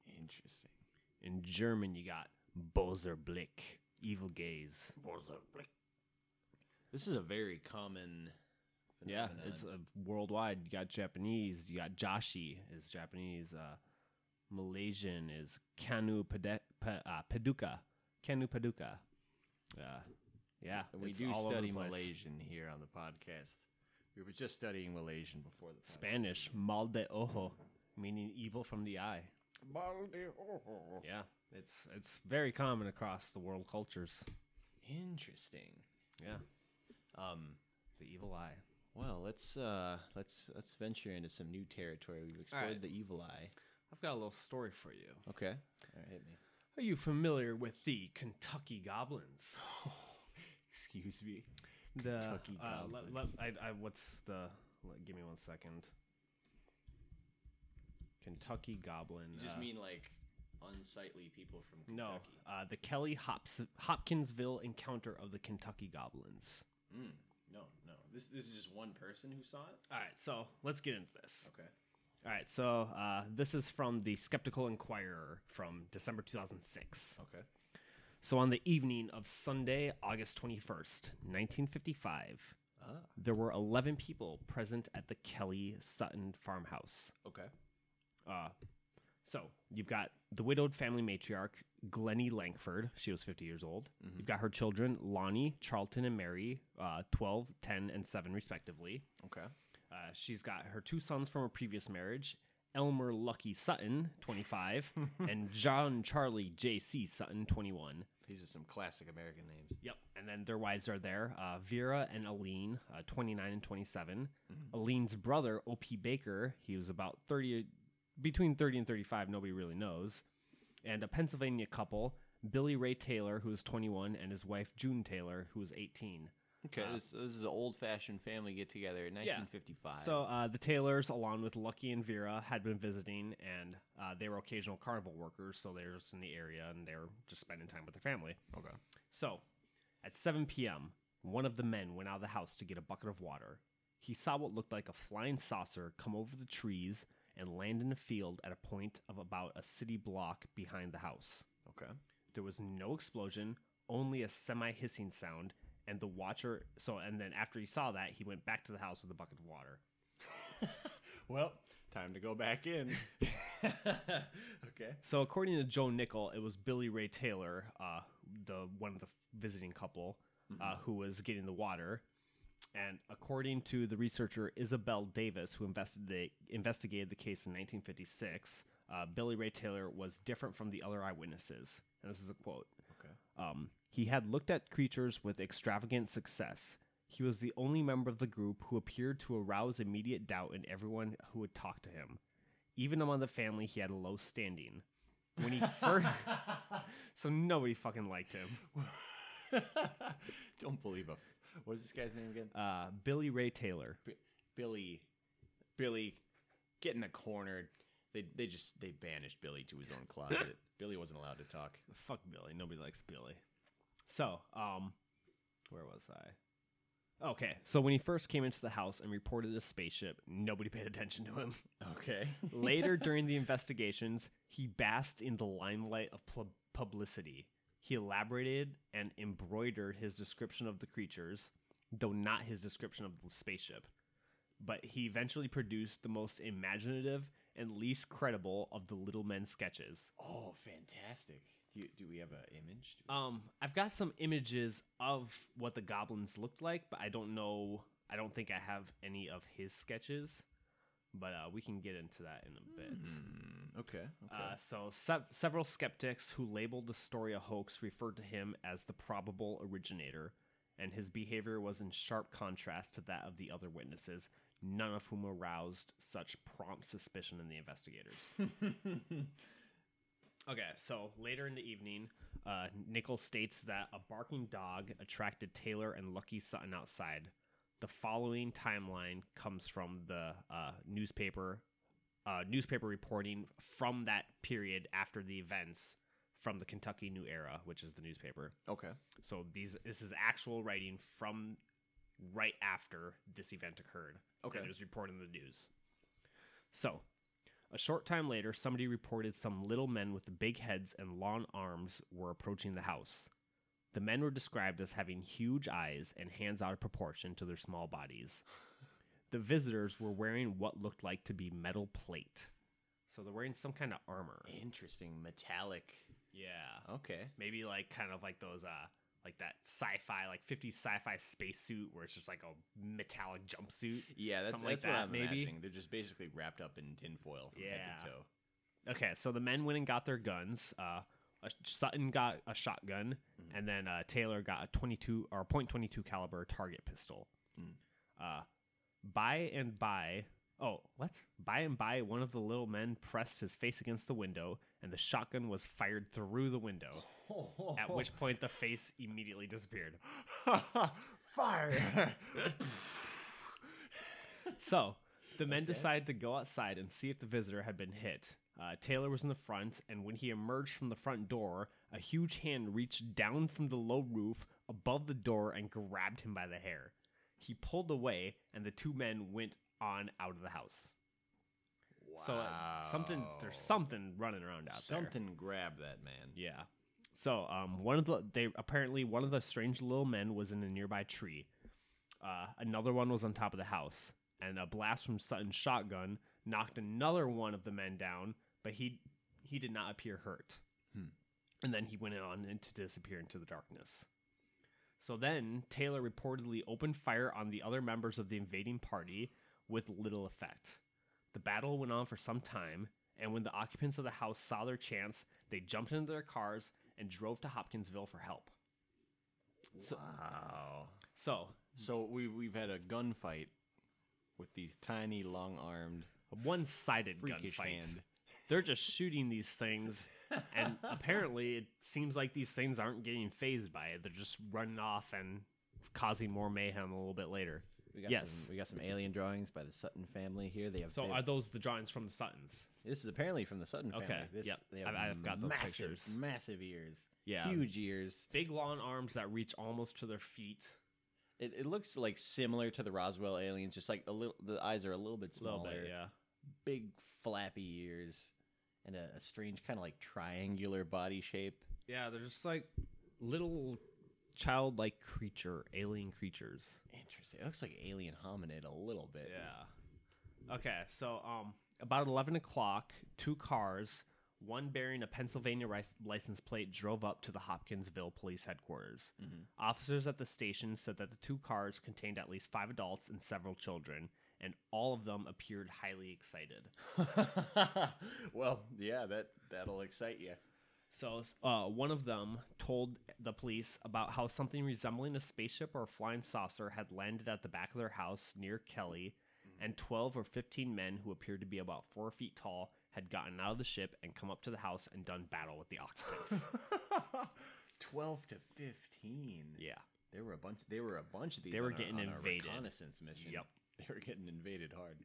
S1: Interesting.
S2: In German, you got Bozer Blick, evil gaze.
S1: This is a very common.
S2: Yeah, it's uh, worldwide. You got Japanese. You got Joshi is Japanese. Uh, Malaysian is Kanu Pede- Pa- uh, Paduka. Kanu Paduka. Uh, yeah,
S1: And we do study. Malaysian here on the podcast. We were just studying Malaysian before the podcast.
S2: Spanish, mal de ojo, meaning evil from the eye.
S3: Balde ojo.
S2: Yeah, it's it's very common across the world cultures.
S1: Interesting.
S2: Yeah,
S1: Um.
S2: the evil eye.
S1: Well, let's uh let's let's venture into some new territory. We've explored
S2: right.
S1: the evil eye.
S2: I've got a little story for you.
S1: Okay. All right, hit me.
S2: Are you familiar with the Kentucky Goblins?
S1: Excuse me.
S2: The
S1: Kentucky
S2: uh, let- let-
S1: Goblins.
S2: I, I, what's the? Let, give me one second. Kentucky Goblin.
S1: You just
S2: uh,
S1: mean like unsightly people from
S2: no?
S1: Kentucky?
S2: Uh, the Kelly Hops- Hopkinsville Encounter of the Kentucky Goblins.
S1: Mm, no, no. This this is just one person who saw it.
S2: All right, so let's get into this.
S1: Okay.
S2: All right, so uh, this is from the Skeptical Inquirer from December 2006.
S1: Okay.
S2: So on the evening of Sunday, August 21st, 1955,
S1: Ah.
S2: there were 11 people present at the Kelly Sutton farmhouse.
S1: Okay.
S2: Uh, so you've got the widowed family matriarch, Glennie Lankford. She was 50 years old. You've got her children, Lonnie, Charlton, and Mary, uh, 12, 10, and 7, respectively.
S1: Okay.
S2: Uh, she's got her two sons from her previous marriage, Elmer Lucky Sutton, 25, and John Charlie J.C. Sutton, 21.
S1: These are some classic American names.
S2: Yep. And then their wives are there uh, Vera and Aline, uh, 29 and 27. Aline's brother, O.P. Baker, he was about 30, between 30 and 35, nobody really knows. And a Pennsylvania couple, Billy Ray Taylor, who is 21, and his wife, June Taylor, who is 18.
S1: Okay. this, this is an old-fashioned family get-together in 1955.
S2: So uh, the Taylors, along with Lucky and Vera, had been visiting, and uh, they were occasional carnival workers, so they were just in the area and they're just spending time with their family.
S1: Okay.
S2: So, at 7 p.m., one of the men went out of the house to get a bucket of water. He saw what looked like a flying saucer come over the trees and land in a field at a point of about a city block behind the house.
S1: Okay.
S2: There was no explosion, only a semi hissing sound, and the watcher. So, and then after he saw that, he went back to the house with a bucket of water.
S1: Well, time to go back in. okay.
S2: So, according to Joe Nickell, it was Billy Ray Taylor, uh, the one of the visiting couple, uh, who was getting the water. And according to the researcher Isabel Davis, who investigate, investigated the case in 1956, uh, Billy Ray Taylor was different from the other eyewitnesses. And this is a quote.
S1: Okay.
S2: Um, he had looked at creatures with extravagant success. He was the only member of the group who appeared to arouse immediate doubt in everyone who would talk to him. Even among the family, he had a low standing. When he first, so nobody fucking liked him.
S1: Don't believe a. What is this guy's name again?
S2: Uh, Billy Ray Taylor.
S1: B- Billy. Billy, get in the corner. They they just they banished Billy to his own closet. Billy wasn't allowed to talk.
S2: Fuck Billy. Nobody likes Billy. So, um, where was I? Okay, so when he first came into the house and reported a spaceship, nobody paid attention to him.
S1: Okay.
S2: Later, during the investigations, he basked in the limelight of pub- publicity. He elaborated and embroidered his description of the creatures, though not his description of the spaceship. But he eventually produced the most imaginative and least credible of the Little Men sketches.
S1: oh, fantastic. Do you, do we have an image?
S2: Um, I've got some images of what the goblins looked like, but I don't know. I don't think I have any of his sketches, but uh, we can get into that in a bit.
S1: Mm, okay. Okay.
S2: Uh, so, se- several skeptics who labeled the story a hoax referred to him as the probable originator, and his behavior was in sharp contrast to that of the other witnesses, none of whom aroused such prompt suspicion in the investigators. okay, so later in the evening, uh, Nichols states that a barking dog attracted Taylor and Lucky Sutton outside. The following timeline comes from the uh, newspaper uh, newspaper reporting from that period after the events from the Kentucky New Era, which is the newspaper.
S1: okay.
S2: So these this is actual writing from right after this event occurred.
S1: Okay.
S2: And it was reported in the news. So, a short time later, somebody reported some little men with big heads and long arms were approaching the house. The men were described as having huge eyes and hands out of proportion to their small bodies. The visitors were wearing what looked like to be metal plate. So they're wearing some kind of armor.
S1: Interesting. Metallic.
S2: Yeah.
S1: Okay.
S2: Maybe like kind of like those uh like that sci-fi like 50s sci-fi spacesuit where it's just like a metallic jumpsuit.
S1: Yeah, that's,
S2: Something like
S1: what
S2: that,
S1: I'm
S2: maybe?
S1: imagining. They're just basically wrapped up in tinfoil from head to toe.
S2: Okay, so the men went and got their guns. Uh Sutton got a shotgun, and then uh, Taylor got a 22 or .22 caliber target pistol.
S1: Mm.
S2: Uh, by and by, oh, what? By and by, one of the little men pressed his face against the window, and the shotgun was fired through the window. At which point, the face immediately disappeared.
S1: Fire!
S2: So the men decided to go outside and see if the visitor had been hit. Uh, Taylor was in the front, and when he emerged from the front door, a huge hand reached down from the low roof above the door and grabbed him by the hair. He pulled away, and the two men went on out of the house. Wow. So uh, something, there's something running around out there.
S1: Something grabbed that man.
S2: Yeah. So um, one of the they apparently one of the strange little men was in a nearby tree. Uh, another one was on top of the house, and a blast from Sutton's shotgun knocked another one of the men down, but he he did not appear hurt.
S1: Hmm.
S2: And then he went on to disappear into the darkness. So then Taylor reportedly opened fire on the other members of the invading party with little effect. The battle went on for some time, and when the occupants of the house saw their chance, they jumped into their cars and drove to Hopkinsville for help.
S1: wow.
S2: So,
S1: So we we've had a gunfight with these tiny, long-armed,
S2: one-sided
S1: freakish
S2: gunfight.
S1: hand.
S2: They're just shooting these things, and apparently it seems like these things aren't getting phased by it. They're just running off and causing more mayhem a little bit later.
S1: We got
S2: Yes.
S1: some, we got some alien drawings by the Sutton family here. They have.
S2: So
S1: they
S2: are those the drawings from the Suttons?
S1: this is apparently from the Sutton family.
S2: Okay,
S1: This,
S2: yep.
S1: They have
S2: I've- I've got those
S1: massive,
S2: pictures.
S1: massive ears.
S2: Yeah.
S1: Huge ears.
S2: Big long arms that reach almost to their feet.
S1: It, it looks like similar to the Roswell aliens, just like a little. The eyes are a little bit
S2: A little
S1: smaller.
S2: bit, yeah.
S1: big flappy ears and a, a strange kind of like triangular body shape.
S2: Yeah, they're just like little childlike creature, alien creatures.
S1: Interesting. It looks like alien hominid a little bit.
S2: Yeah. Okay, so um, about eleven o'clock, two cars, one bearing a Pennsylvania rice- license plate, drove up to the Hopkinsville Police Headquarters. Officers at the station said that the two cars contained at least five adults and several children, and all of them appeared highly excited.
S1: well, yeah, that that'll excite you.
S2: So, uh, one of them told the police about how something resembling a spaceship or a flying saucer had landed at the back of their house near Kelly, and 12 or 15 men who appeared to be about four feet tall had gotten out of the ship and come up to the house and done battle with the occupants.
S1: Twelve to fifteen.
S2: yeah.
S1: There were a bunch. They were a bunch of these.
S2: They were
S1: on a-
S2: getting
S1: a
S2: invaded.
S1: reconnaissance mission.
S2: Yep.
S1: They were getting invaded hard.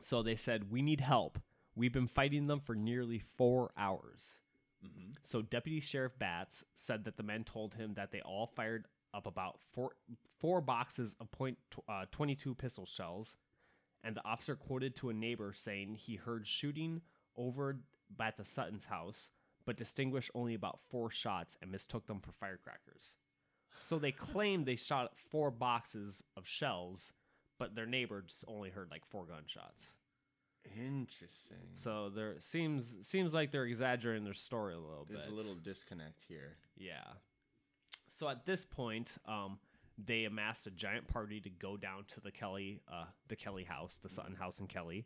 S2: So they said, We need help. We've been fighting them for nearly four hours.
S1: Mm-hmm.
S2: So Deputy Sheriff Batts said that the men told him that they all fired up about four four boxes of point uh, 22 pistol shells, and the officer quoted to a neighbor saying he heard shooting over at the Sutton's house, but distinguished only about four shots and mistook them for firecrackers. So they claimed they shot four boxes of shells, but their neighbor just only heard like four gunshots.
S1: Interesting.
S2: So there seems seems like they're exaggerating their story a little
S1: There's
S2: bit.
S1: There's a little disconnect here.
S2: Yeah. So at this point, um, they amassed a giant party to go down to the Kelly, uh, the Kelly house, the Sutton house in Kelly.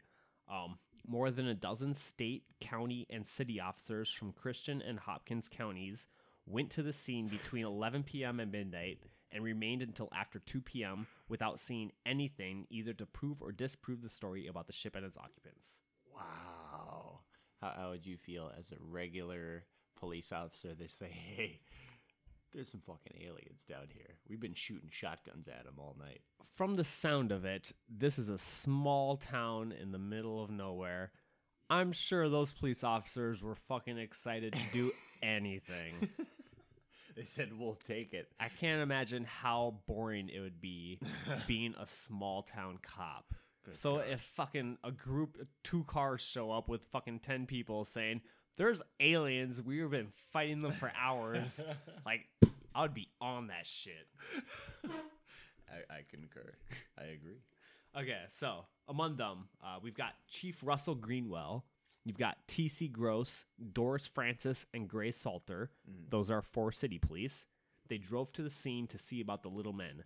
S2: Um, more than a dozen state, county, and city officers from Christian and Hopkins counties went to the scene between 11 p.m. and midnight and remained until after 2 p.m. without seeing anything either to prove or disprove the story about the ship and its occupants.
S1: Wow. How, how would you feel as a regular police officer? They say, hey, there's some fucking aliens down here. We've been shooting shotguns at them all night.
S2: from the sound of it, this is a small town in the middle of nowhere. I'm sure those police officers were fucking excited to do anything.
S1: They said, we'll take it.
S2: I can't imagine how boring it would be being a small town cop. so if fucking a group, two cars show up with fucking 10 people saying, there's aliens, we've been fighting them for hours, like, I would be on that shit.
S1: I, I concur. I agree.
S2: Okay, so among them, uh, we've got Chief Russell Greenwell. You've got T.C. Gross, Doris Francis, and Grace Salter. Those are four city police. They drove to the scene to see about the little men.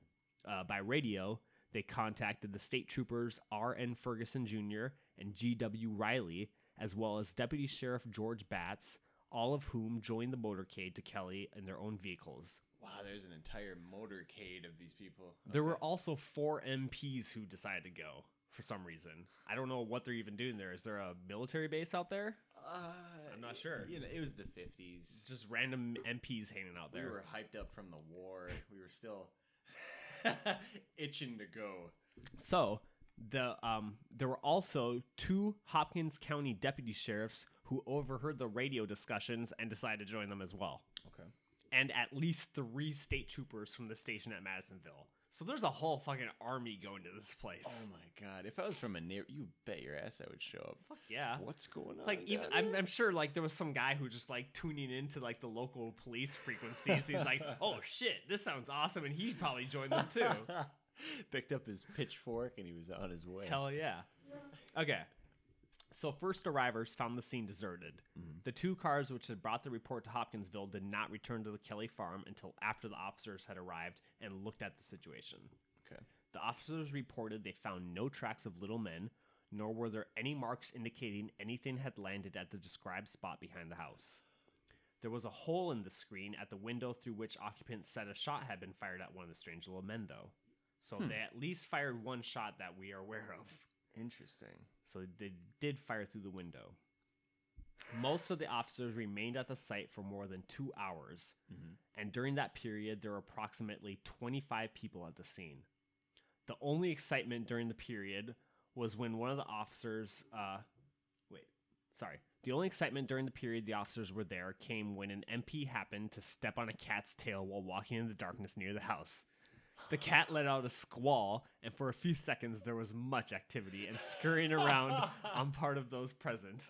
S2: Uh, by radio, they contacted the state troopers R.N. Ferguson Jr. and G.W. Riley, as well as Deputy Sheriff George Batts, all of whom joined the motorcade to Kelly in their own vehicles.
S1: Wow, there's an entire motorcade of these people.
S2: There were also four MPs who decided to go for some reason. I don't know what they're even doing there. Is there a military base out there?
S1: Uh,
S2: I'm not sure.
S1: You know, it was the 50s.
S2: Just random MPs hanging out there.
S1: We were hyped up from the war. We were still itching to go.
S2: So the um there were also two Hopkins County deputy sheriffs who overheard the radio discussions and decided to join them as well.
S1: Okay.
S2: And at least three state troopers from the station at Madisonville. So there's a whole fucking army going to this place.
S1: Oh my god! If I was from a near, you bet your ass I would show up.
S2: Fuck yeah.
S1: What's going on?
S2: like even I'm. I'm sure like there was some guy who just like tuning into like the local police frequencies he's like oh shit this sounds awesome and he probably joined them too
S1: picked up his pitchfork and he was on his way.
S2: hell yeah okay so first arrivers found the scene deserted mm-hmm. the two cars which had brought the report to hopkinsville did not return to the kelly farm until after the officers had arrived and looked at the situation
S1: Okay.
S2: the officers reported they found no tracks of little men, nor were there any marks indicating anything had landed at the described spot behind the house. There was a hole in the screen at the window through which occupants said a shot had been fired at one of the strange little men, though. So hmm. they at least fired one shot that we are aware of.
S1: Interesting.
S2: So they did fire through the window. Most of the officers remained at the site for more than two hours, and during that period, there were approximately 25 people at the scene. The only excitement during the period was when one of the officers, uh, wait, sorry. The only excitement during the period the officers were there came when an MP happened to step on a cat's tail while walking in the darkness near the house. The cat let out a squall, and for a few seconds there was much activity and scurrying around on part of those present.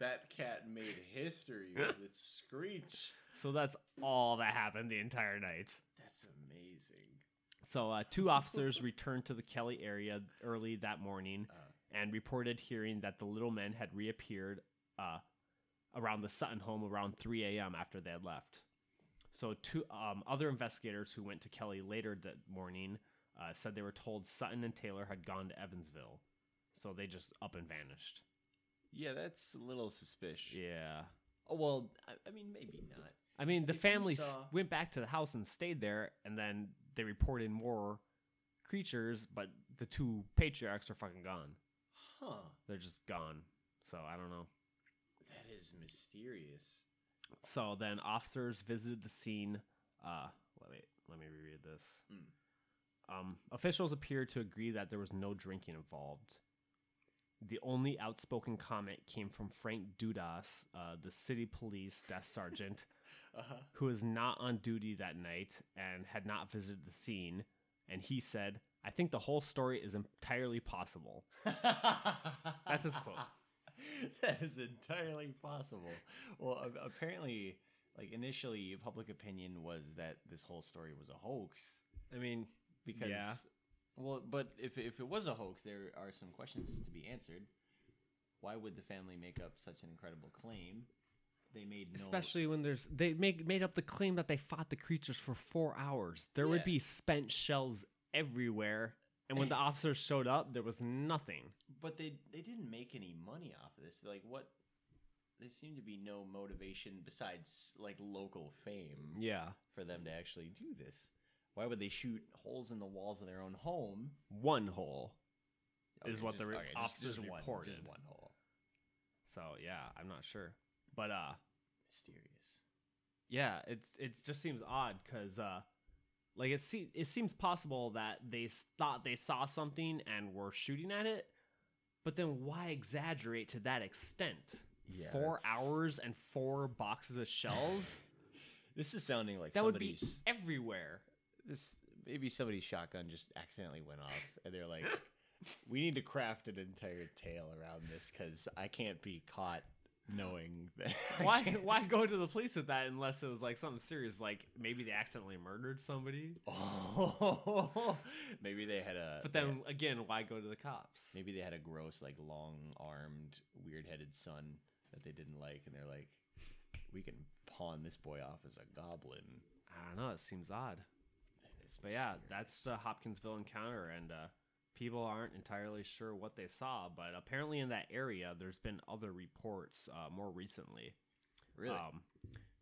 S1: That cat made history with its screech.
S2: So that's all that happened the entire night.
S1: That's amazing.
S2: So, uh, two officers returned to the Kelly area early that morning and reported hearing that the little men had reappeared uh, around the Sutton home around 3 a.m. after they had left. So, two um, other investigators who went to Kelly later that morning uh, said they were told Sutton and Taylor had gone to Evansville. So they just up and vanished.
S1: Yeah, that's a little suspicious.
S2: Yeah.
S1: Oh, well, I, I mean, maybe not.
S2: I mean, the
S1: If
S2: family
S1: saw-
S2: went back to the house and stayed there, and then they reported more creatures, but the two patriarchs are fucking gone.
S1: Huh.
S2: They're just gone. So I don't know.
S1: That is mysterious.
S2: So then officers visited the scene. Uh, wait, let me reread this.
S1: Hmm.
S2: Um, officials appeared to agree that there was no drinking involved. The only outspoken comment came from Frank Dudas, uh, the city police desk sergeant,
S1: Uh-huh.
S2: who was not on duty that night and had not visited the scene. And he said, I think the whole story is entirely possible. That's his quote.
S1: that is entirely possible. Well, apparently, like initially, public opinion was that this whole story was a hoax
S2: I mean,
S1: because,
S2: Yeah.
S1: well, but if if it was a hoax, there are some questions to be answered. Why would the family make up such an incredible claim? They made no.
S2: especially when there's they make made up the claim that they fought the creatures for four hours. There would be spent shells everywhere, and when the officers showed up, there was nothing.
S1: but they they didn't make any money off of this. Like what? There seemed to be no motivation besides like local fame.
S2: Yeah,
S1: for them to actually do this. Why would they shoot holes in the walls of their own home?
S2: one hole. Is
S1: Okay,
S2: what the re-
S1: okay, just-
S2: officers
S1: just one-
S2: reported.
S1: Just one hole.
S2: So yeah, I'm not sure, but uh,
S1: Mysterious.
S2: yeah, it it just seems odd because uh, like it se- it seems possible that they thought they saw something and were shooting at it, but then why exaggerate to that extent?
S1: Yeah,
S2: Four
S1: that's-
S2: hours and four boxes of shells.
S1: This is sounding like
S2: that would be everywhere.
S1: this maybe somebody's shotgun just accidentally went off, and they're like, "We need to craft an entire tale around this because I can't be caught knowing that."
S2: Why why go to the police with that unless it was like something serious, like maybe they accidentally murdered somebody?
S1: Oh, maybe they had a.
S2: But then
S1: had-
S2: again, why go to the cops?
S1: maybe they had a gross, like long-armed, weird-headed son that they didn't like, and they're like, "We can pawn this boy off as a goblin."
S2: I don't know. It seems odd. But yeah, that's the Hopkinsville encounter, and uh, people aren't entirely sure what they saw. But apparently, in that area, there's been other reports uh, more recently.
S1: really.
S2: Um,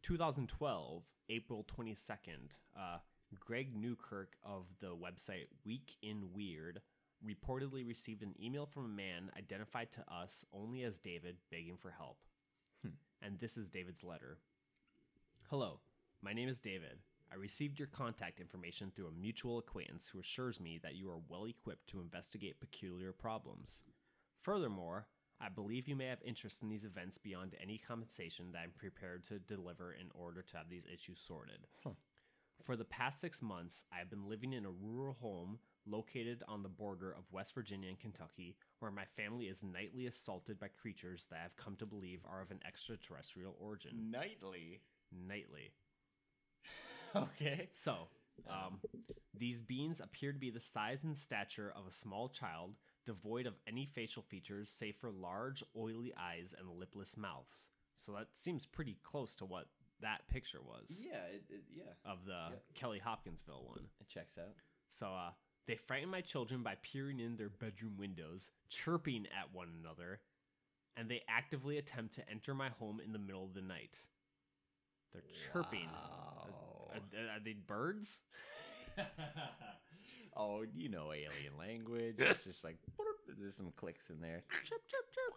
S2: 2012, April 22nd, uh, Greg Newkirk of the website Week in Weird reportedly received an email from a man identified to us only as David begging for help.
S1: Hmm.
S2: And this is David's letter Hello, my name is David. I received your contact information through a mutual acquaintance who assures me that you are well equipped to investigate peculiar problems. Furthermore, I believe you may have interest in these events beyond any compensation that I'm prepared to deliver in order to have these issues sorted.
S1: Huh.
S2: For the past six months, I have been living in a rural home located on the border of West Virginia and Kentucky, where my family is nightly assaulted by creatures that I've come to believe are of an extraterrestrial origin.
S1: Nightly.
S2: Nightly.
S1: Okay.
S2: So, um, these beings appear to be the size and stature of a small child, devoid of any facial features save for large, oily eyes and lipless mouths. So that seems pretty close to what that picture was
S1: Yeah. It, it, yeah.
S2: of the
S1: Yeah.
S2: Kelly Hopkinsville one.
S1: It checks out.
S2: So, uh, they frighten my children by peering in their bedroom windows, chirping at one another, and they actively attempt to enter my home in the middle of the night. They're chirping.
S1: Wow.
S2: Are, are they birds?
S1: oh, you know alien language. It's just like there's some clicks in there.
S2: Chirp, chirp, chirp.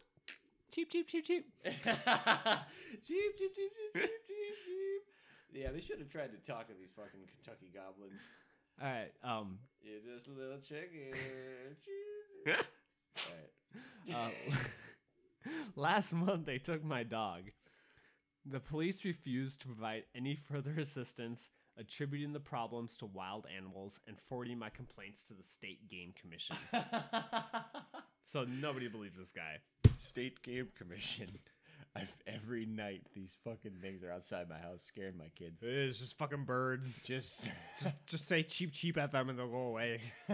S2: Cheep, cheep, cheep, cheep.
S1: cheep, cheep, cheep, cheep, cheep, cheep, cheep. Yeah, they should have tried to talk to these fucking Kentucky goblins.
S2: All right. Um.
S1: You're just a little chicken. All right.
S2: Uh, last month, they took my dog. The police refused to provide any further assistance, attributing the problems to wild animals and forwarding my complaints to the State Game Commission. so nobody believes this guy.
S1: State Game Commission. I've, every night these fucking things are outside my house scaring my kids.
S2: It's just fucking birds.
S1: Just
S2: just just say cheap cheap at them and they'll go away.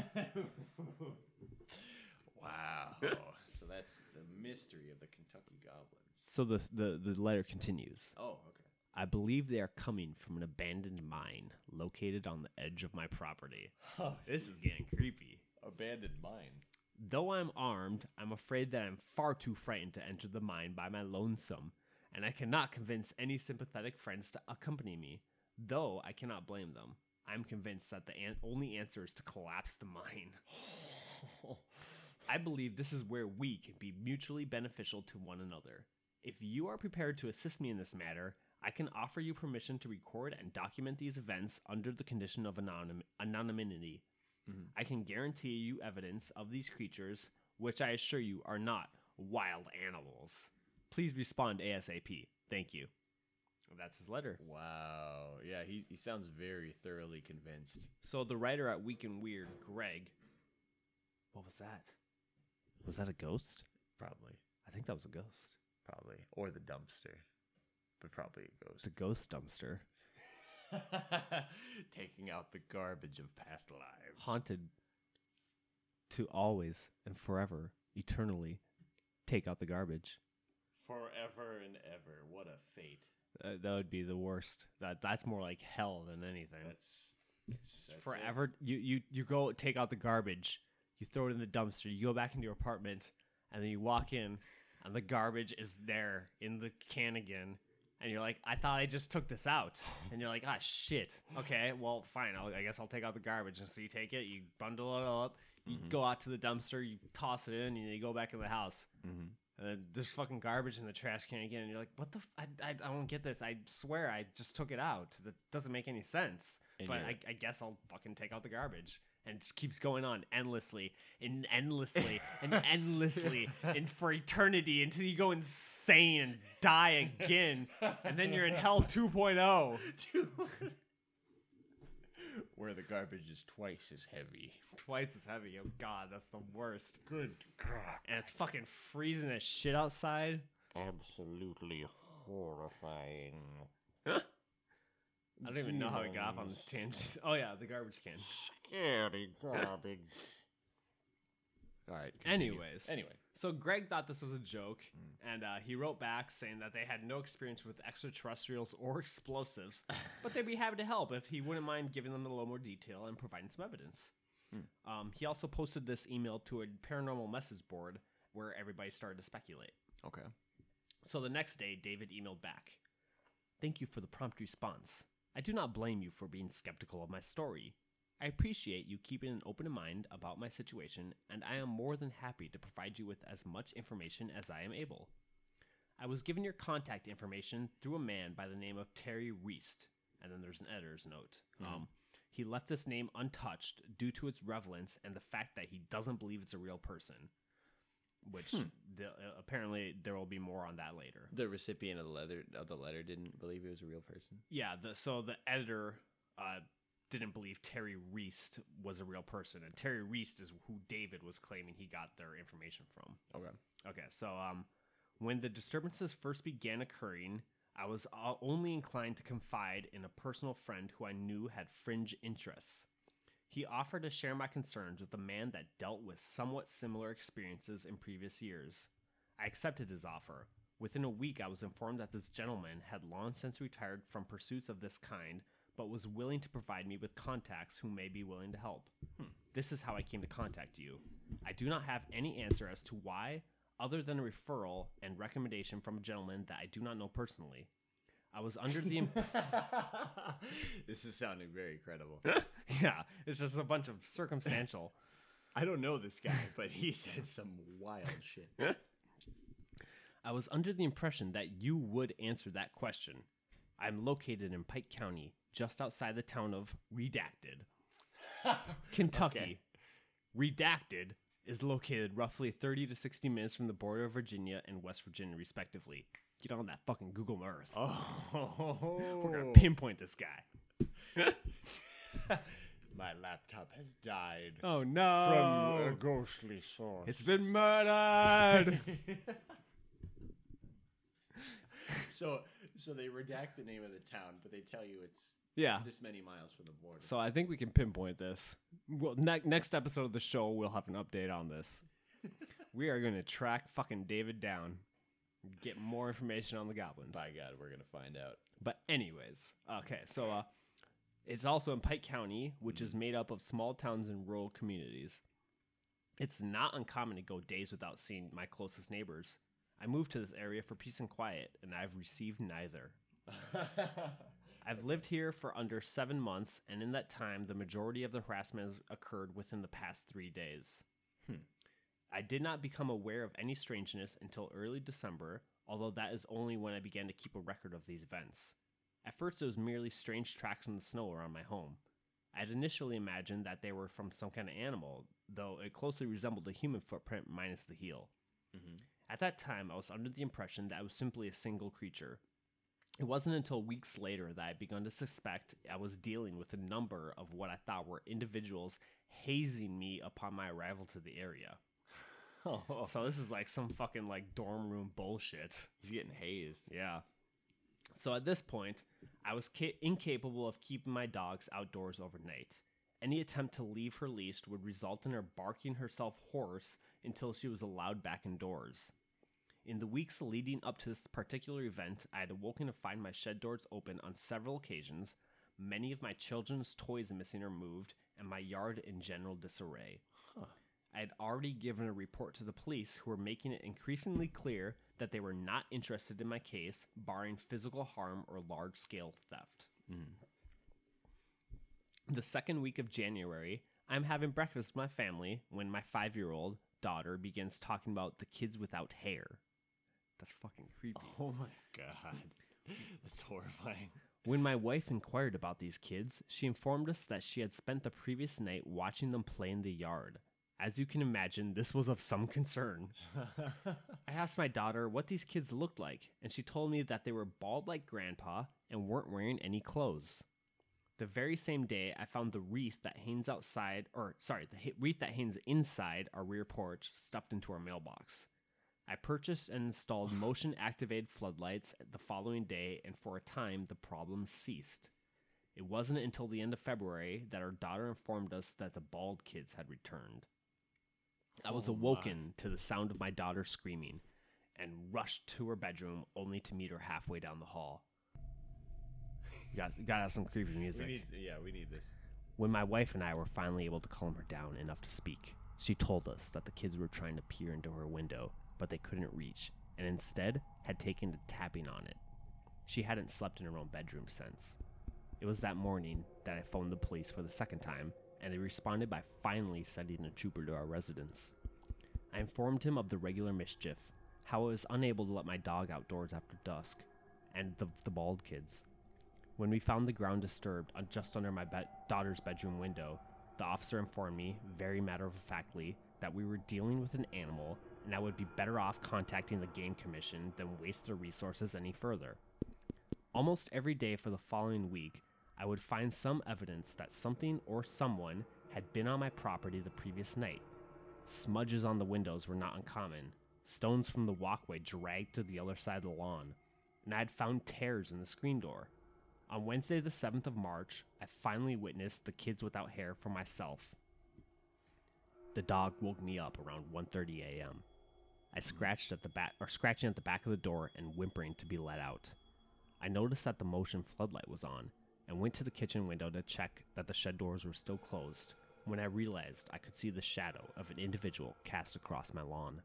S1: wow. so that's the mystery of the Kentucky goblins.
S2: So the the, the letter continues.
S1: Oh, okay.
S2: I believe they are coming from an abandoned mine located on the edge of my property. This is getting creepy.
S1: Abandoned mine.
S2: Though I'm armed, I'm afraid that I'm far too frightened to enter the mine by my lonesome, and I cannot convince any sympathetic friends to accompany me. Though I cannot blame them. I'm convinced that the an- only answer is to collapse the mine. I believe this is where we can be mutually beneficial to one another. If you are prepared to assist me in this matter, I can offer you permission to record and document these events under the condition of anonym- anonymity. Mm-hmm. I can guarantee you evidence of these creatures, which I assure you are not wild animals. Please respond ASAP. Thank you. That's his letter.
S1: Wow. Yeah, he, he sounds very thoroughly convinced.
S2: So the writer at Week in Weird, Greg. What was that? Was that a ghost?
S1: Probably.
S2: I think that was a ghost.
S1: Probably. Or the dumpster. But probably a
S2: ghost. The
S1: ghost.
S2: dumpster.
S1: Taking out the garbage of past lives.
S2: Haunted to always and forever, eternally, take out the garbage.
S1: Forever and ever. What a fate.
S2: Uh, that would be the worst. That that's more like hell than anything.
S1: That's it's that's it.
S2: forever. You you you go take out the garbage. You throw it in the dumpster. You go back into your apartment, and then you walk in, and the garbage is there in the can again. And you're like, I thought I just took this out. And you're like, ah, shit. Okay, well, fine. I'll, I guess I'll take out the garbage. And so you take it, you bundle it all up, you go out to the dumpster, you toss it in, and you go back in the house.
S1: Mhm.
S2: And then there's fucking garbage in the trash can again. And you're like, what the? F- I, I, I don't get this. I swear I just took it out. That doesn't make any sense.
S1: And
S2: but I, I guess I'll fucking take out the garbage. And it just keeps going on endlessly and endlessly and endlessly and for eternity until you go insane and die again. And then you're in hell oh. 2.0.
S1: Where the garbage is twice as heavy.
S2: Twice as heavy. Oh, God, that's the worst.
S3: Good God.
S2: And it's fucking freezing as shit outside.
S3: Absolutely horrifying.
S2: I don't even know how we got off on this tangent. Oh, yeah, the garbage can.
S3: Scary garbage.
S1: All right. continue.
S2: Anyways.
S1: Anyway.
S2: So Greg thought this was a joke, and uh, he wrote back saying that they had no experience with extraterrestrials or explosives, but they'd be happy to help if he wouldn't mind giving them a little more detail and providing some evidence. Um, he also posted this email to a paranormal message board where everybody started to speculate.
S1: Okay.
S2: So the next day, David emailed back Thank you for the prompt response. I do not blame you for being skeptical of my story. I appreciate you keeping an open mind about my situation, and I am more than happy to provide you with as much information as I am able. I was given your contact information through a man by the name of Terry Reist, and then there's an editor's note. Um, he left this name untouched due to its relevance and the fact that he doesn't believe it's a real person. Which the, uh, apparently there will be more on that later.
S1: The recipient of the letter of the letter didn't believe he was a real person.
S2: Yeah, the, so the editor uh, didn't believe Terry Reist was a real person, and Terry Reist is who David was claiming he got their information from.
S1: Okay.
S2: Okay, so um, when the disturbances first began occurring, I was uh, only inclined to confide in a personal friend who I knew had fringe interests. He offered to share my concerns with a man that dealt with somewhat similar experiences in previous years. I accepted his offer. Within a week, I was informed that this gentleman had long since retired from pursuits of this kind, but was willing to provide me with contacts who may be willing to help. Hmm. This is how I came to contact you. I do not have any answer as to why, other than a referral and recommendation from a gentleman that I do not know personally. I was under the imp-
S1: this is sounding very credible.
S2: yeah, it's just a bunch of circumstantial.
S1: I don't know this guy, but he said some wild shit.
S2: I was under the impression that you would answer that question. I'm located in Pike County, just outside the town of Redacted, Kentucky. Redacted is located roughly 30 to 60 minutes from the border of Virginia and West Virginia, respectively. Get on that fucking Google Earth.
S1: Oh,
S2: We're gonna pinpoint this guy.
S1: My laptop has died.
S2: Oh no!
S3: From a ghostly source.
S2: it's been murdered.
S1: so, so they redact the name of the town, but they tell you it's
S2: yeah.
S1: this many miles from the border.
S2: So I think we can pinpoint this. Well, ne- next episode of the show, we'll have an update on this. we are going to track fucking David down, get more information on the goblins.
S1: By God, we're gonna find out.
S2: But anyways, okay, so uh, it's also in Pike County, which is made up of small towns and rural communities. It's not uncommon to go days without seeing my closest neighbors. I moved to this area for peace and quiet, and I've received neither. I've lived here for under seven months, and in that time, the majority of the harassment has occurred within the past three days.
S1: Hmm.
S2: I did not become aware of any strangeness until early December, although that is only when I began to keep a record of these events. At first, it was merely strange tracks in the snow around my home. I had initially imagined that they were from some kind of animal, though it closely resembled a human footprint minus the heel.
S1: Mhm.
S2: At that time, I was under the impression that I was simply a single creature. It wasn't until weeks later that I began to suspect I was dealing with a number of what I thought were individuals hazing me upon my arrival to the area.
S1: Oh,
S2: So this is like some fucking like dorm room bullshit.
S1: he's getting hazed.
S2: Yeah. So at this point, I was ca- incapable of keeping my dogs outdoors overnight. Any attempt to leave her leashed would result in her barking herself hoarse until she was allowed back indoors. In the weeks leading up to this particular event, I had awoken to find my shed doors open on several occasions, many of my children's toys missing or moved, and my yard in general disarray. I had already given a report to the police, who were making it increasingly clear that they were not interested in my case, barring physical harm or large scale theft.
S1: Mhm.
S2: The second week of January, I'm having breakfast with my family when my five year old daughter begins talking about the kids without hair. That's fucking creepy.
S1: Oh my God, that's horrifying.
S2: When my wife inquired about these kids, she informed us that she had spent the previous night watching them play in the yard. As you can imagine, this was of some concern. I asked my daughter what these kids looked like, and she told me that they were bald like grandpa and weren't wearing any clothes. The very same day, I found the wreath that hangs outside, or sorry, the wreath that hangs inside our rear porch stuffed into our mailbox. I purchased and installed motion activated floodlights the following day, and for a time, the problem ceased. It wasn't until the end of February that our daughter informed us that the bald kids had returned. I was
S1: Oh my.
S2: awoken to the sound of my daughter screaming and rushed to her bedroom only to meet her halfway down the hall. You got, you gotta have some creepy music.
S1: We need, yeah, we need this.
S2: When my wife and I were finally able to calm her down enough to speak, she told us that the kids were trying to peer into her window, but they couldn't reach, and instead had taken to tapping on it. She hadn't slept in her own bedroom since. It was that morning that I phoned the police for the second time, and they responded by finally sending a trooper to our residence. I informed him of the regular mischief, how I was unable to let my dog outdoors after dusk, and the, the bald kids. When we found the ground disturbed just under my be- daughter's bedroom window, the officer informed me, very matter of factly, that we were dealing with an animal and I would be better off contacting the Game Commission than waste their resources any further. Almost every day for the following week, I would find some evidence that something or someone had been on my property the previous night. Smudges on the windows were not uncommon, stones from the walkway dragged to the other side of the lawn, and I had found tears in the screen door. On Wednesday, the 7th of March, I finally witnessed the kids without hair for myself. The dog woke me up around 1:30 a.m. I scratched at the back or scratching at the back of the door and whimpering to be let out. I noticed that the motion floodlight was on and went to the kitchen window to check that the shed doors were still closed when I realized I could see the shadow of an individual cast across my lawn.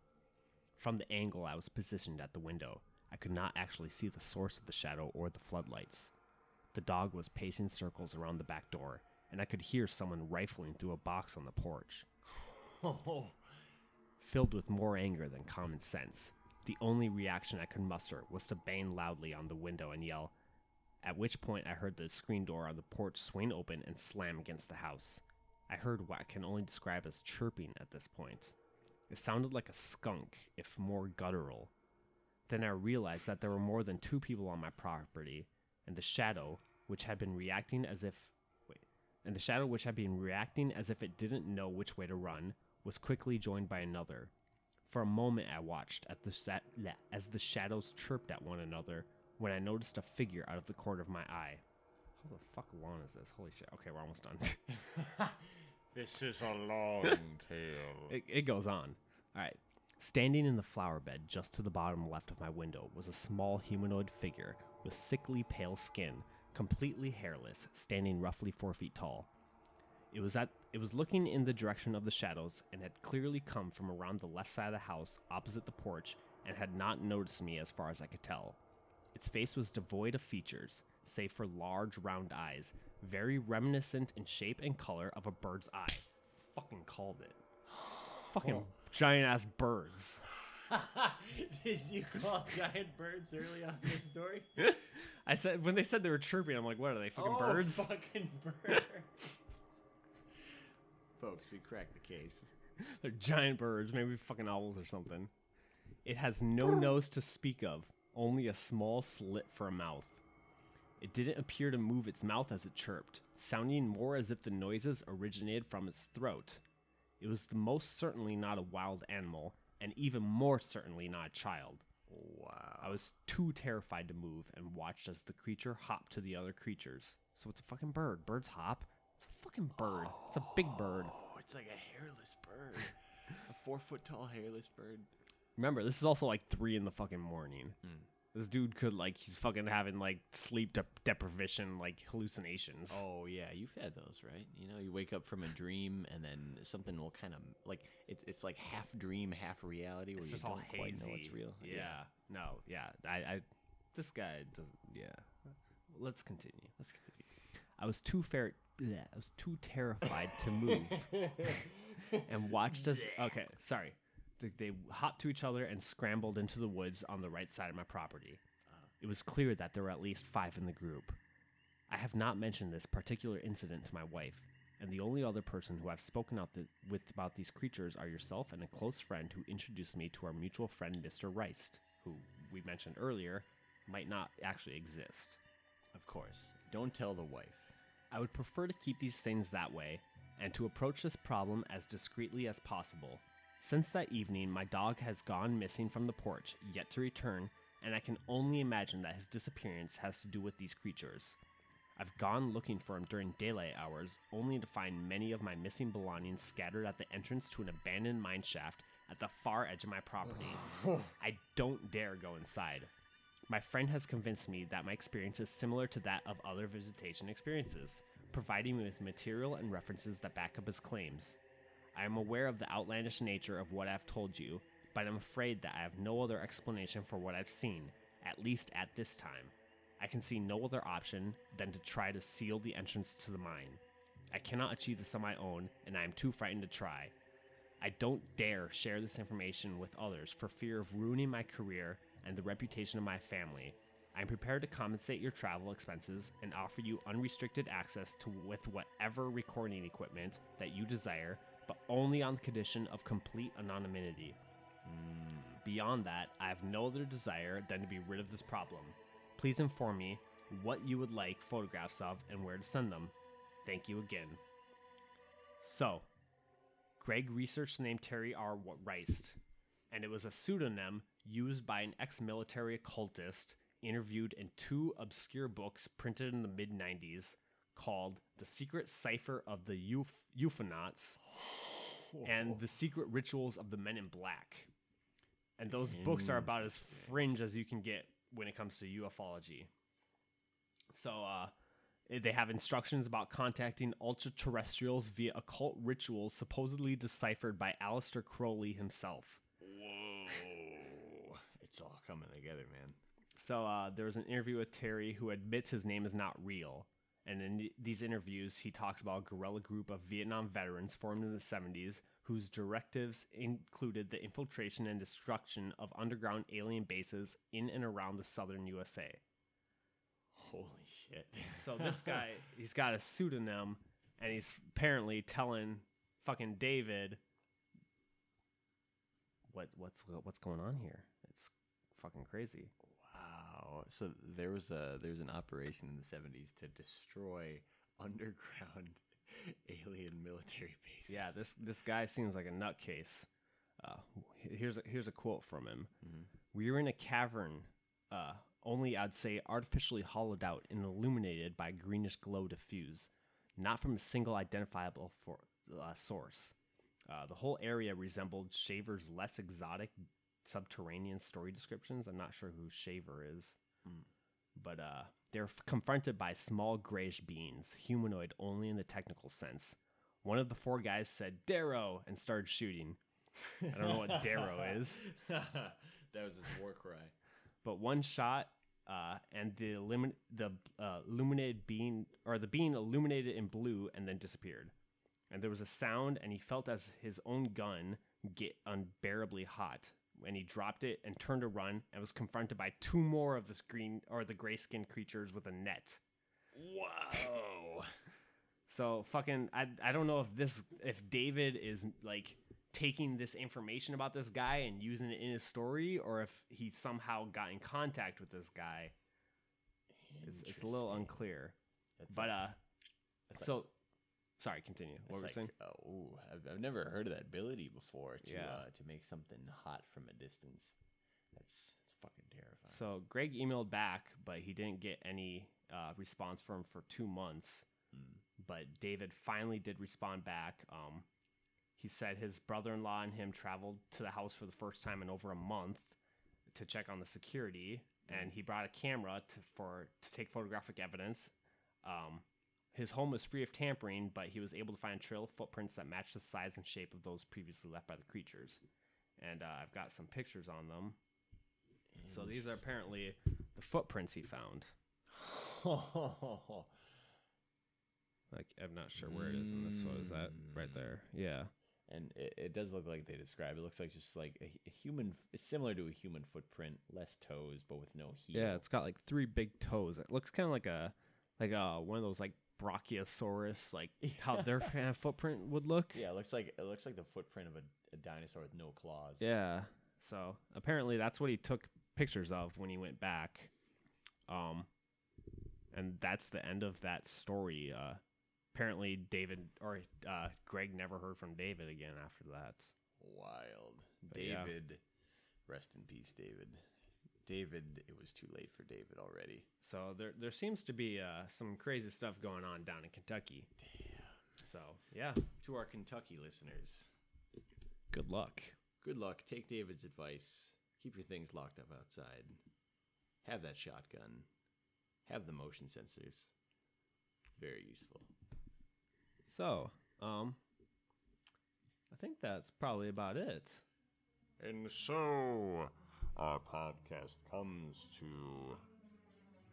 S2: From the angle I was positioned at the window, I could not actually see the source of the shadow or the floodlights. The dog was pacing circles around the back door, and I could hear someone rifling through a box on the porch.
S1: Oh,
S2: Filled with more anger than common sense, the only reaction I could muster was to bang loudly on the window and yell, at which point I heard the screen door on the porch swing open and slam against the house. I heard what I can only describe as chirping at this point. It sounded like a skunk, if more guttural. Then I realized that there were more than two people on my property, and the shadow, which had been reacting as if wait, and the shadow which had been reacting as if it didn't know which way to run was quickly joined by another. For a moment I watched as the sa- as the shadows chirped at one another when I noticed a figure out of the corner of my eye. How the fuck long is this? Holy shit. Okay, we're almost done.
S3: This is a long tale.
S2: It, it goes on. All right. Standing in the flower bed just to the bottom left of my window was a small humanoid figure with sickly pale skin, completely hairless, standing roughly four feet tall. It was at it was looking in the direction of the shadows and had clearly come from around the left side of the house opposite the porch and had not noticed me as far as I could tell. Its face was devoid of features, save for large round eyes, very reminiscent in shape and color of a bird's eye. Fucking called it. Fucking giant ass birds.
S1: Did you call giant birds early on this story?
S2: I said when they said they were chirping, I'm like, what are they fucking oh, birds?
S1: Oh, Fucking birds. Folks, we cracked the case.
S2: They're giant birds, maybe fucking owls or something. It has no nose to speak of, only a small slit for a mouth. It didn't appear to move its mouth as it chirped, sounding more as if the noises originated from its throat. It was the most certainly not a wild animal, and even more certainly not a child.
S1: Wow.
S2: I was too terrified to move and watched as the creature hopped to the other creatures. So it's a fucking bird. Birds hop. It's a fucking bird. It's a big bird.
S1: Oh, it's like a hairless bird. a four foot tall hairless bird.
S2: Remember, this is also like three in the fucking morning. Hmm. This dude could like he's fucking having like sleep dep deprivation, like hallucinations.
S1: Oh yeah, you've had those, right? You know, you wake up from a dream and then something will kind of like it's it's like half dream, half reality, where
S2: it's
S1: you
S2: just
S1: don't quite know it's real.
S2: Yeah. No. Yeah. I. I this guy doesn't. Yeah. Let's continue.
S1: Let's continue.
S2: I was too fair. bleh, I was too terrified to move, and watched us. Okay, sorry. They, hopped to each other and scrambled into the woods on the right side of my property. It was clear that there were at least five in the group. I have not mentioned this particular incident to my wife, and the only other person who I've spoken out th- with about these creatures are yourself and a close friend who introduced me to our mutual friend, Mr. Wriste, who we mentioned earlier might not actually exist.
S1: Of course. Don't tell the wife.
S2: I would prefer to keep these things that way and to approach this problem as discreetly as possible. Since that evening, my dog has gone missing from the porch, yet to return, and I can only imagine that his disappearance has to do with these creatures. I've gone looking for him during daylight hours, only to find many of my missing belongings scattered at the entrance to an abandoned mine shaft at the far edge of my property. I don't dare go inside. My friend has convinced me that my experience is similar to that of other visitation experiences, providing me with material and references that back up his claims. I am aware of the outlandish nature of what I've told you, but I'm afraid that I have no other explanation for what I've seen, at least at this time. I can see no other option than to try to seal the entrance to the mine. I cannot achieve this on my own, and I am too frightened to try. I don't dare share this information with others for fear of ruining my career and the reputation of my family. I am prepared to compensate your travel expenses and offer you unrestricted access to with whatever recording equipment that you desire, but only on the condition of complete anonymity. Beyond that, I have no other desire than to be rid of this problem. Please inform me what you would like photographs of and where to send them. Thank you again. So, Greg researched the name Terry R. Wriste, and it was a pseudonym used by an ex military occultist interviewed in two obscure books printed in the mid 90s called The Secret Cipher of the Euph- UFOnauts and The Secret Rituals of the Men in Black. And those books are about as fringe as you can get when it comes to ufology. So, uh, they have instructions about contacting ultra terrestrials via occult rituals supposedly deciphered by Aleister Crowley himself.
S1: Whoa. It's all coming together, man.
S2: So uh, there was an interview with Terry who admits his name is not real. And in these interviews, he talks about a guerrilla group of Vietnam veterans formed in the 70s whose directives included the infiltration and destruction of underground alien bases in and around the southern USA.
S1: Holy shit.
S2: So this guy, he's got a pseudonym, and he's apparently telling fucking David what what's what's going on here. It's fucking crazy.
S1: Wow. Wow. So there was a there was an operation in the seventies to destroy underground alien military bases.
S2: Yeah, this this guy seems like a nutcase. Uh, here's a, here's a quote from him.
S1: Mhm.
S2: We were in a cavern, uh, only I'd say artificially hollowed out and illuminated by a greenish glow diffuse, not from a single identifiable for, uh, source. Uh, the whole area resembled Shaver's less exotic subterranean story descriptions. I'm not sure who Shaver is,
S1: Mm.
S2: but uh, they're f- confronted by small grayish beings, humanoid only in the technical sense. One of the four guys said "Dero" and started shooting. I don't know what Dero is.
S1: that was his war cry.
S2: but one shot uh, and the illumin- the uh, illuminated being or the being illuminated in blue and then disappeared and there was a sound and he felt as his own gun get unbearably hot and he dropped it and turned to run and was confronted by two more of the green or the gray skinned creatures with a net
S1: Wow.
S2: so fucking I, I don't know if this if david is like taking this information about this guy and using it in his story or if he somehow got in contact with this guy It's, it's a little unclear.
S1: That's
S2: but uh, so sorry, continue. What were you saying?
S1: oh, I've, I've never heard of that ability before to
S2: Yeah.
S1: uh, to make something hot from a distance. That's it's fucking terrifying.
S2: So Greg emailed back, but he didn't get any uh, response from him for two months.
S1: Mm.
S2: But David finally did respond back. Um, he said his brother-in-law and him traveled to the house for the first time in over a month to check on the security, and he brought a camera to for to take photographic evidence. Um, his home was free of tampering, but he was able to find a trail of footprints that matched the size and shape of those previously left by the creatures. And uh, I've got some pictures on them. So these are apparently the footprints he found. Like I'm not sure where it is in this photo. Is that right there? Yeah.
S1: and it, it does look like they describe. It looks like just like a, a human. Similar to a human footprint, less toes, but with no heel.
S2: Yeah, it's got like three big toes. It looks kind of like a like a one of those like Brachiosaurus, like how their kind of footprint would look.
S1: yeah. It looks like it looks like the footprint of a, a dinosaur with no claws.
S2: Yeah. So apparently that's what he took pictures of when he went back. Um and that's the end of that story. Uh apparently David or uh Greg never heard from David again after that.
S1: Wild.
S2: But yeah.
S1: David, rest in peace, David. David, it was too late for David already.
S2: So there there seems to be uh some crazy stuff going on down in Kentucky.
S1: Damn.
S2: So, yeah,
S1: To our Kentucky listeners,
S2: good luck.
S1: good luck. Take David's advice. Keep your things locked up outside. Have that shotgun. Have the motion sensors. It's very useful.
S2: So, um I think that's probably about it.
S3: And so, our podcast comes to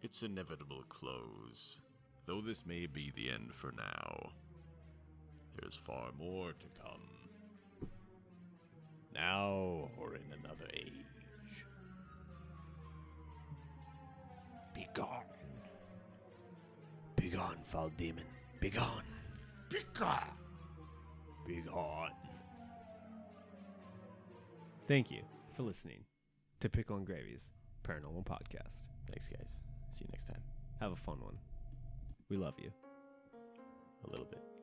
S3: its inevitable close. Though this may be the end for now, there's far more to come. Now or in another age. Begone!
S4: Begone, foul demon. Begone.
S3: Begone!
S4: Begone.
S2: Thank you for listening to Pickle and Gravy's Paranormal Podcast.
S1: Thanks, guys. See you next time.
S2: Have a fun one. We love you.
S1: A little bit.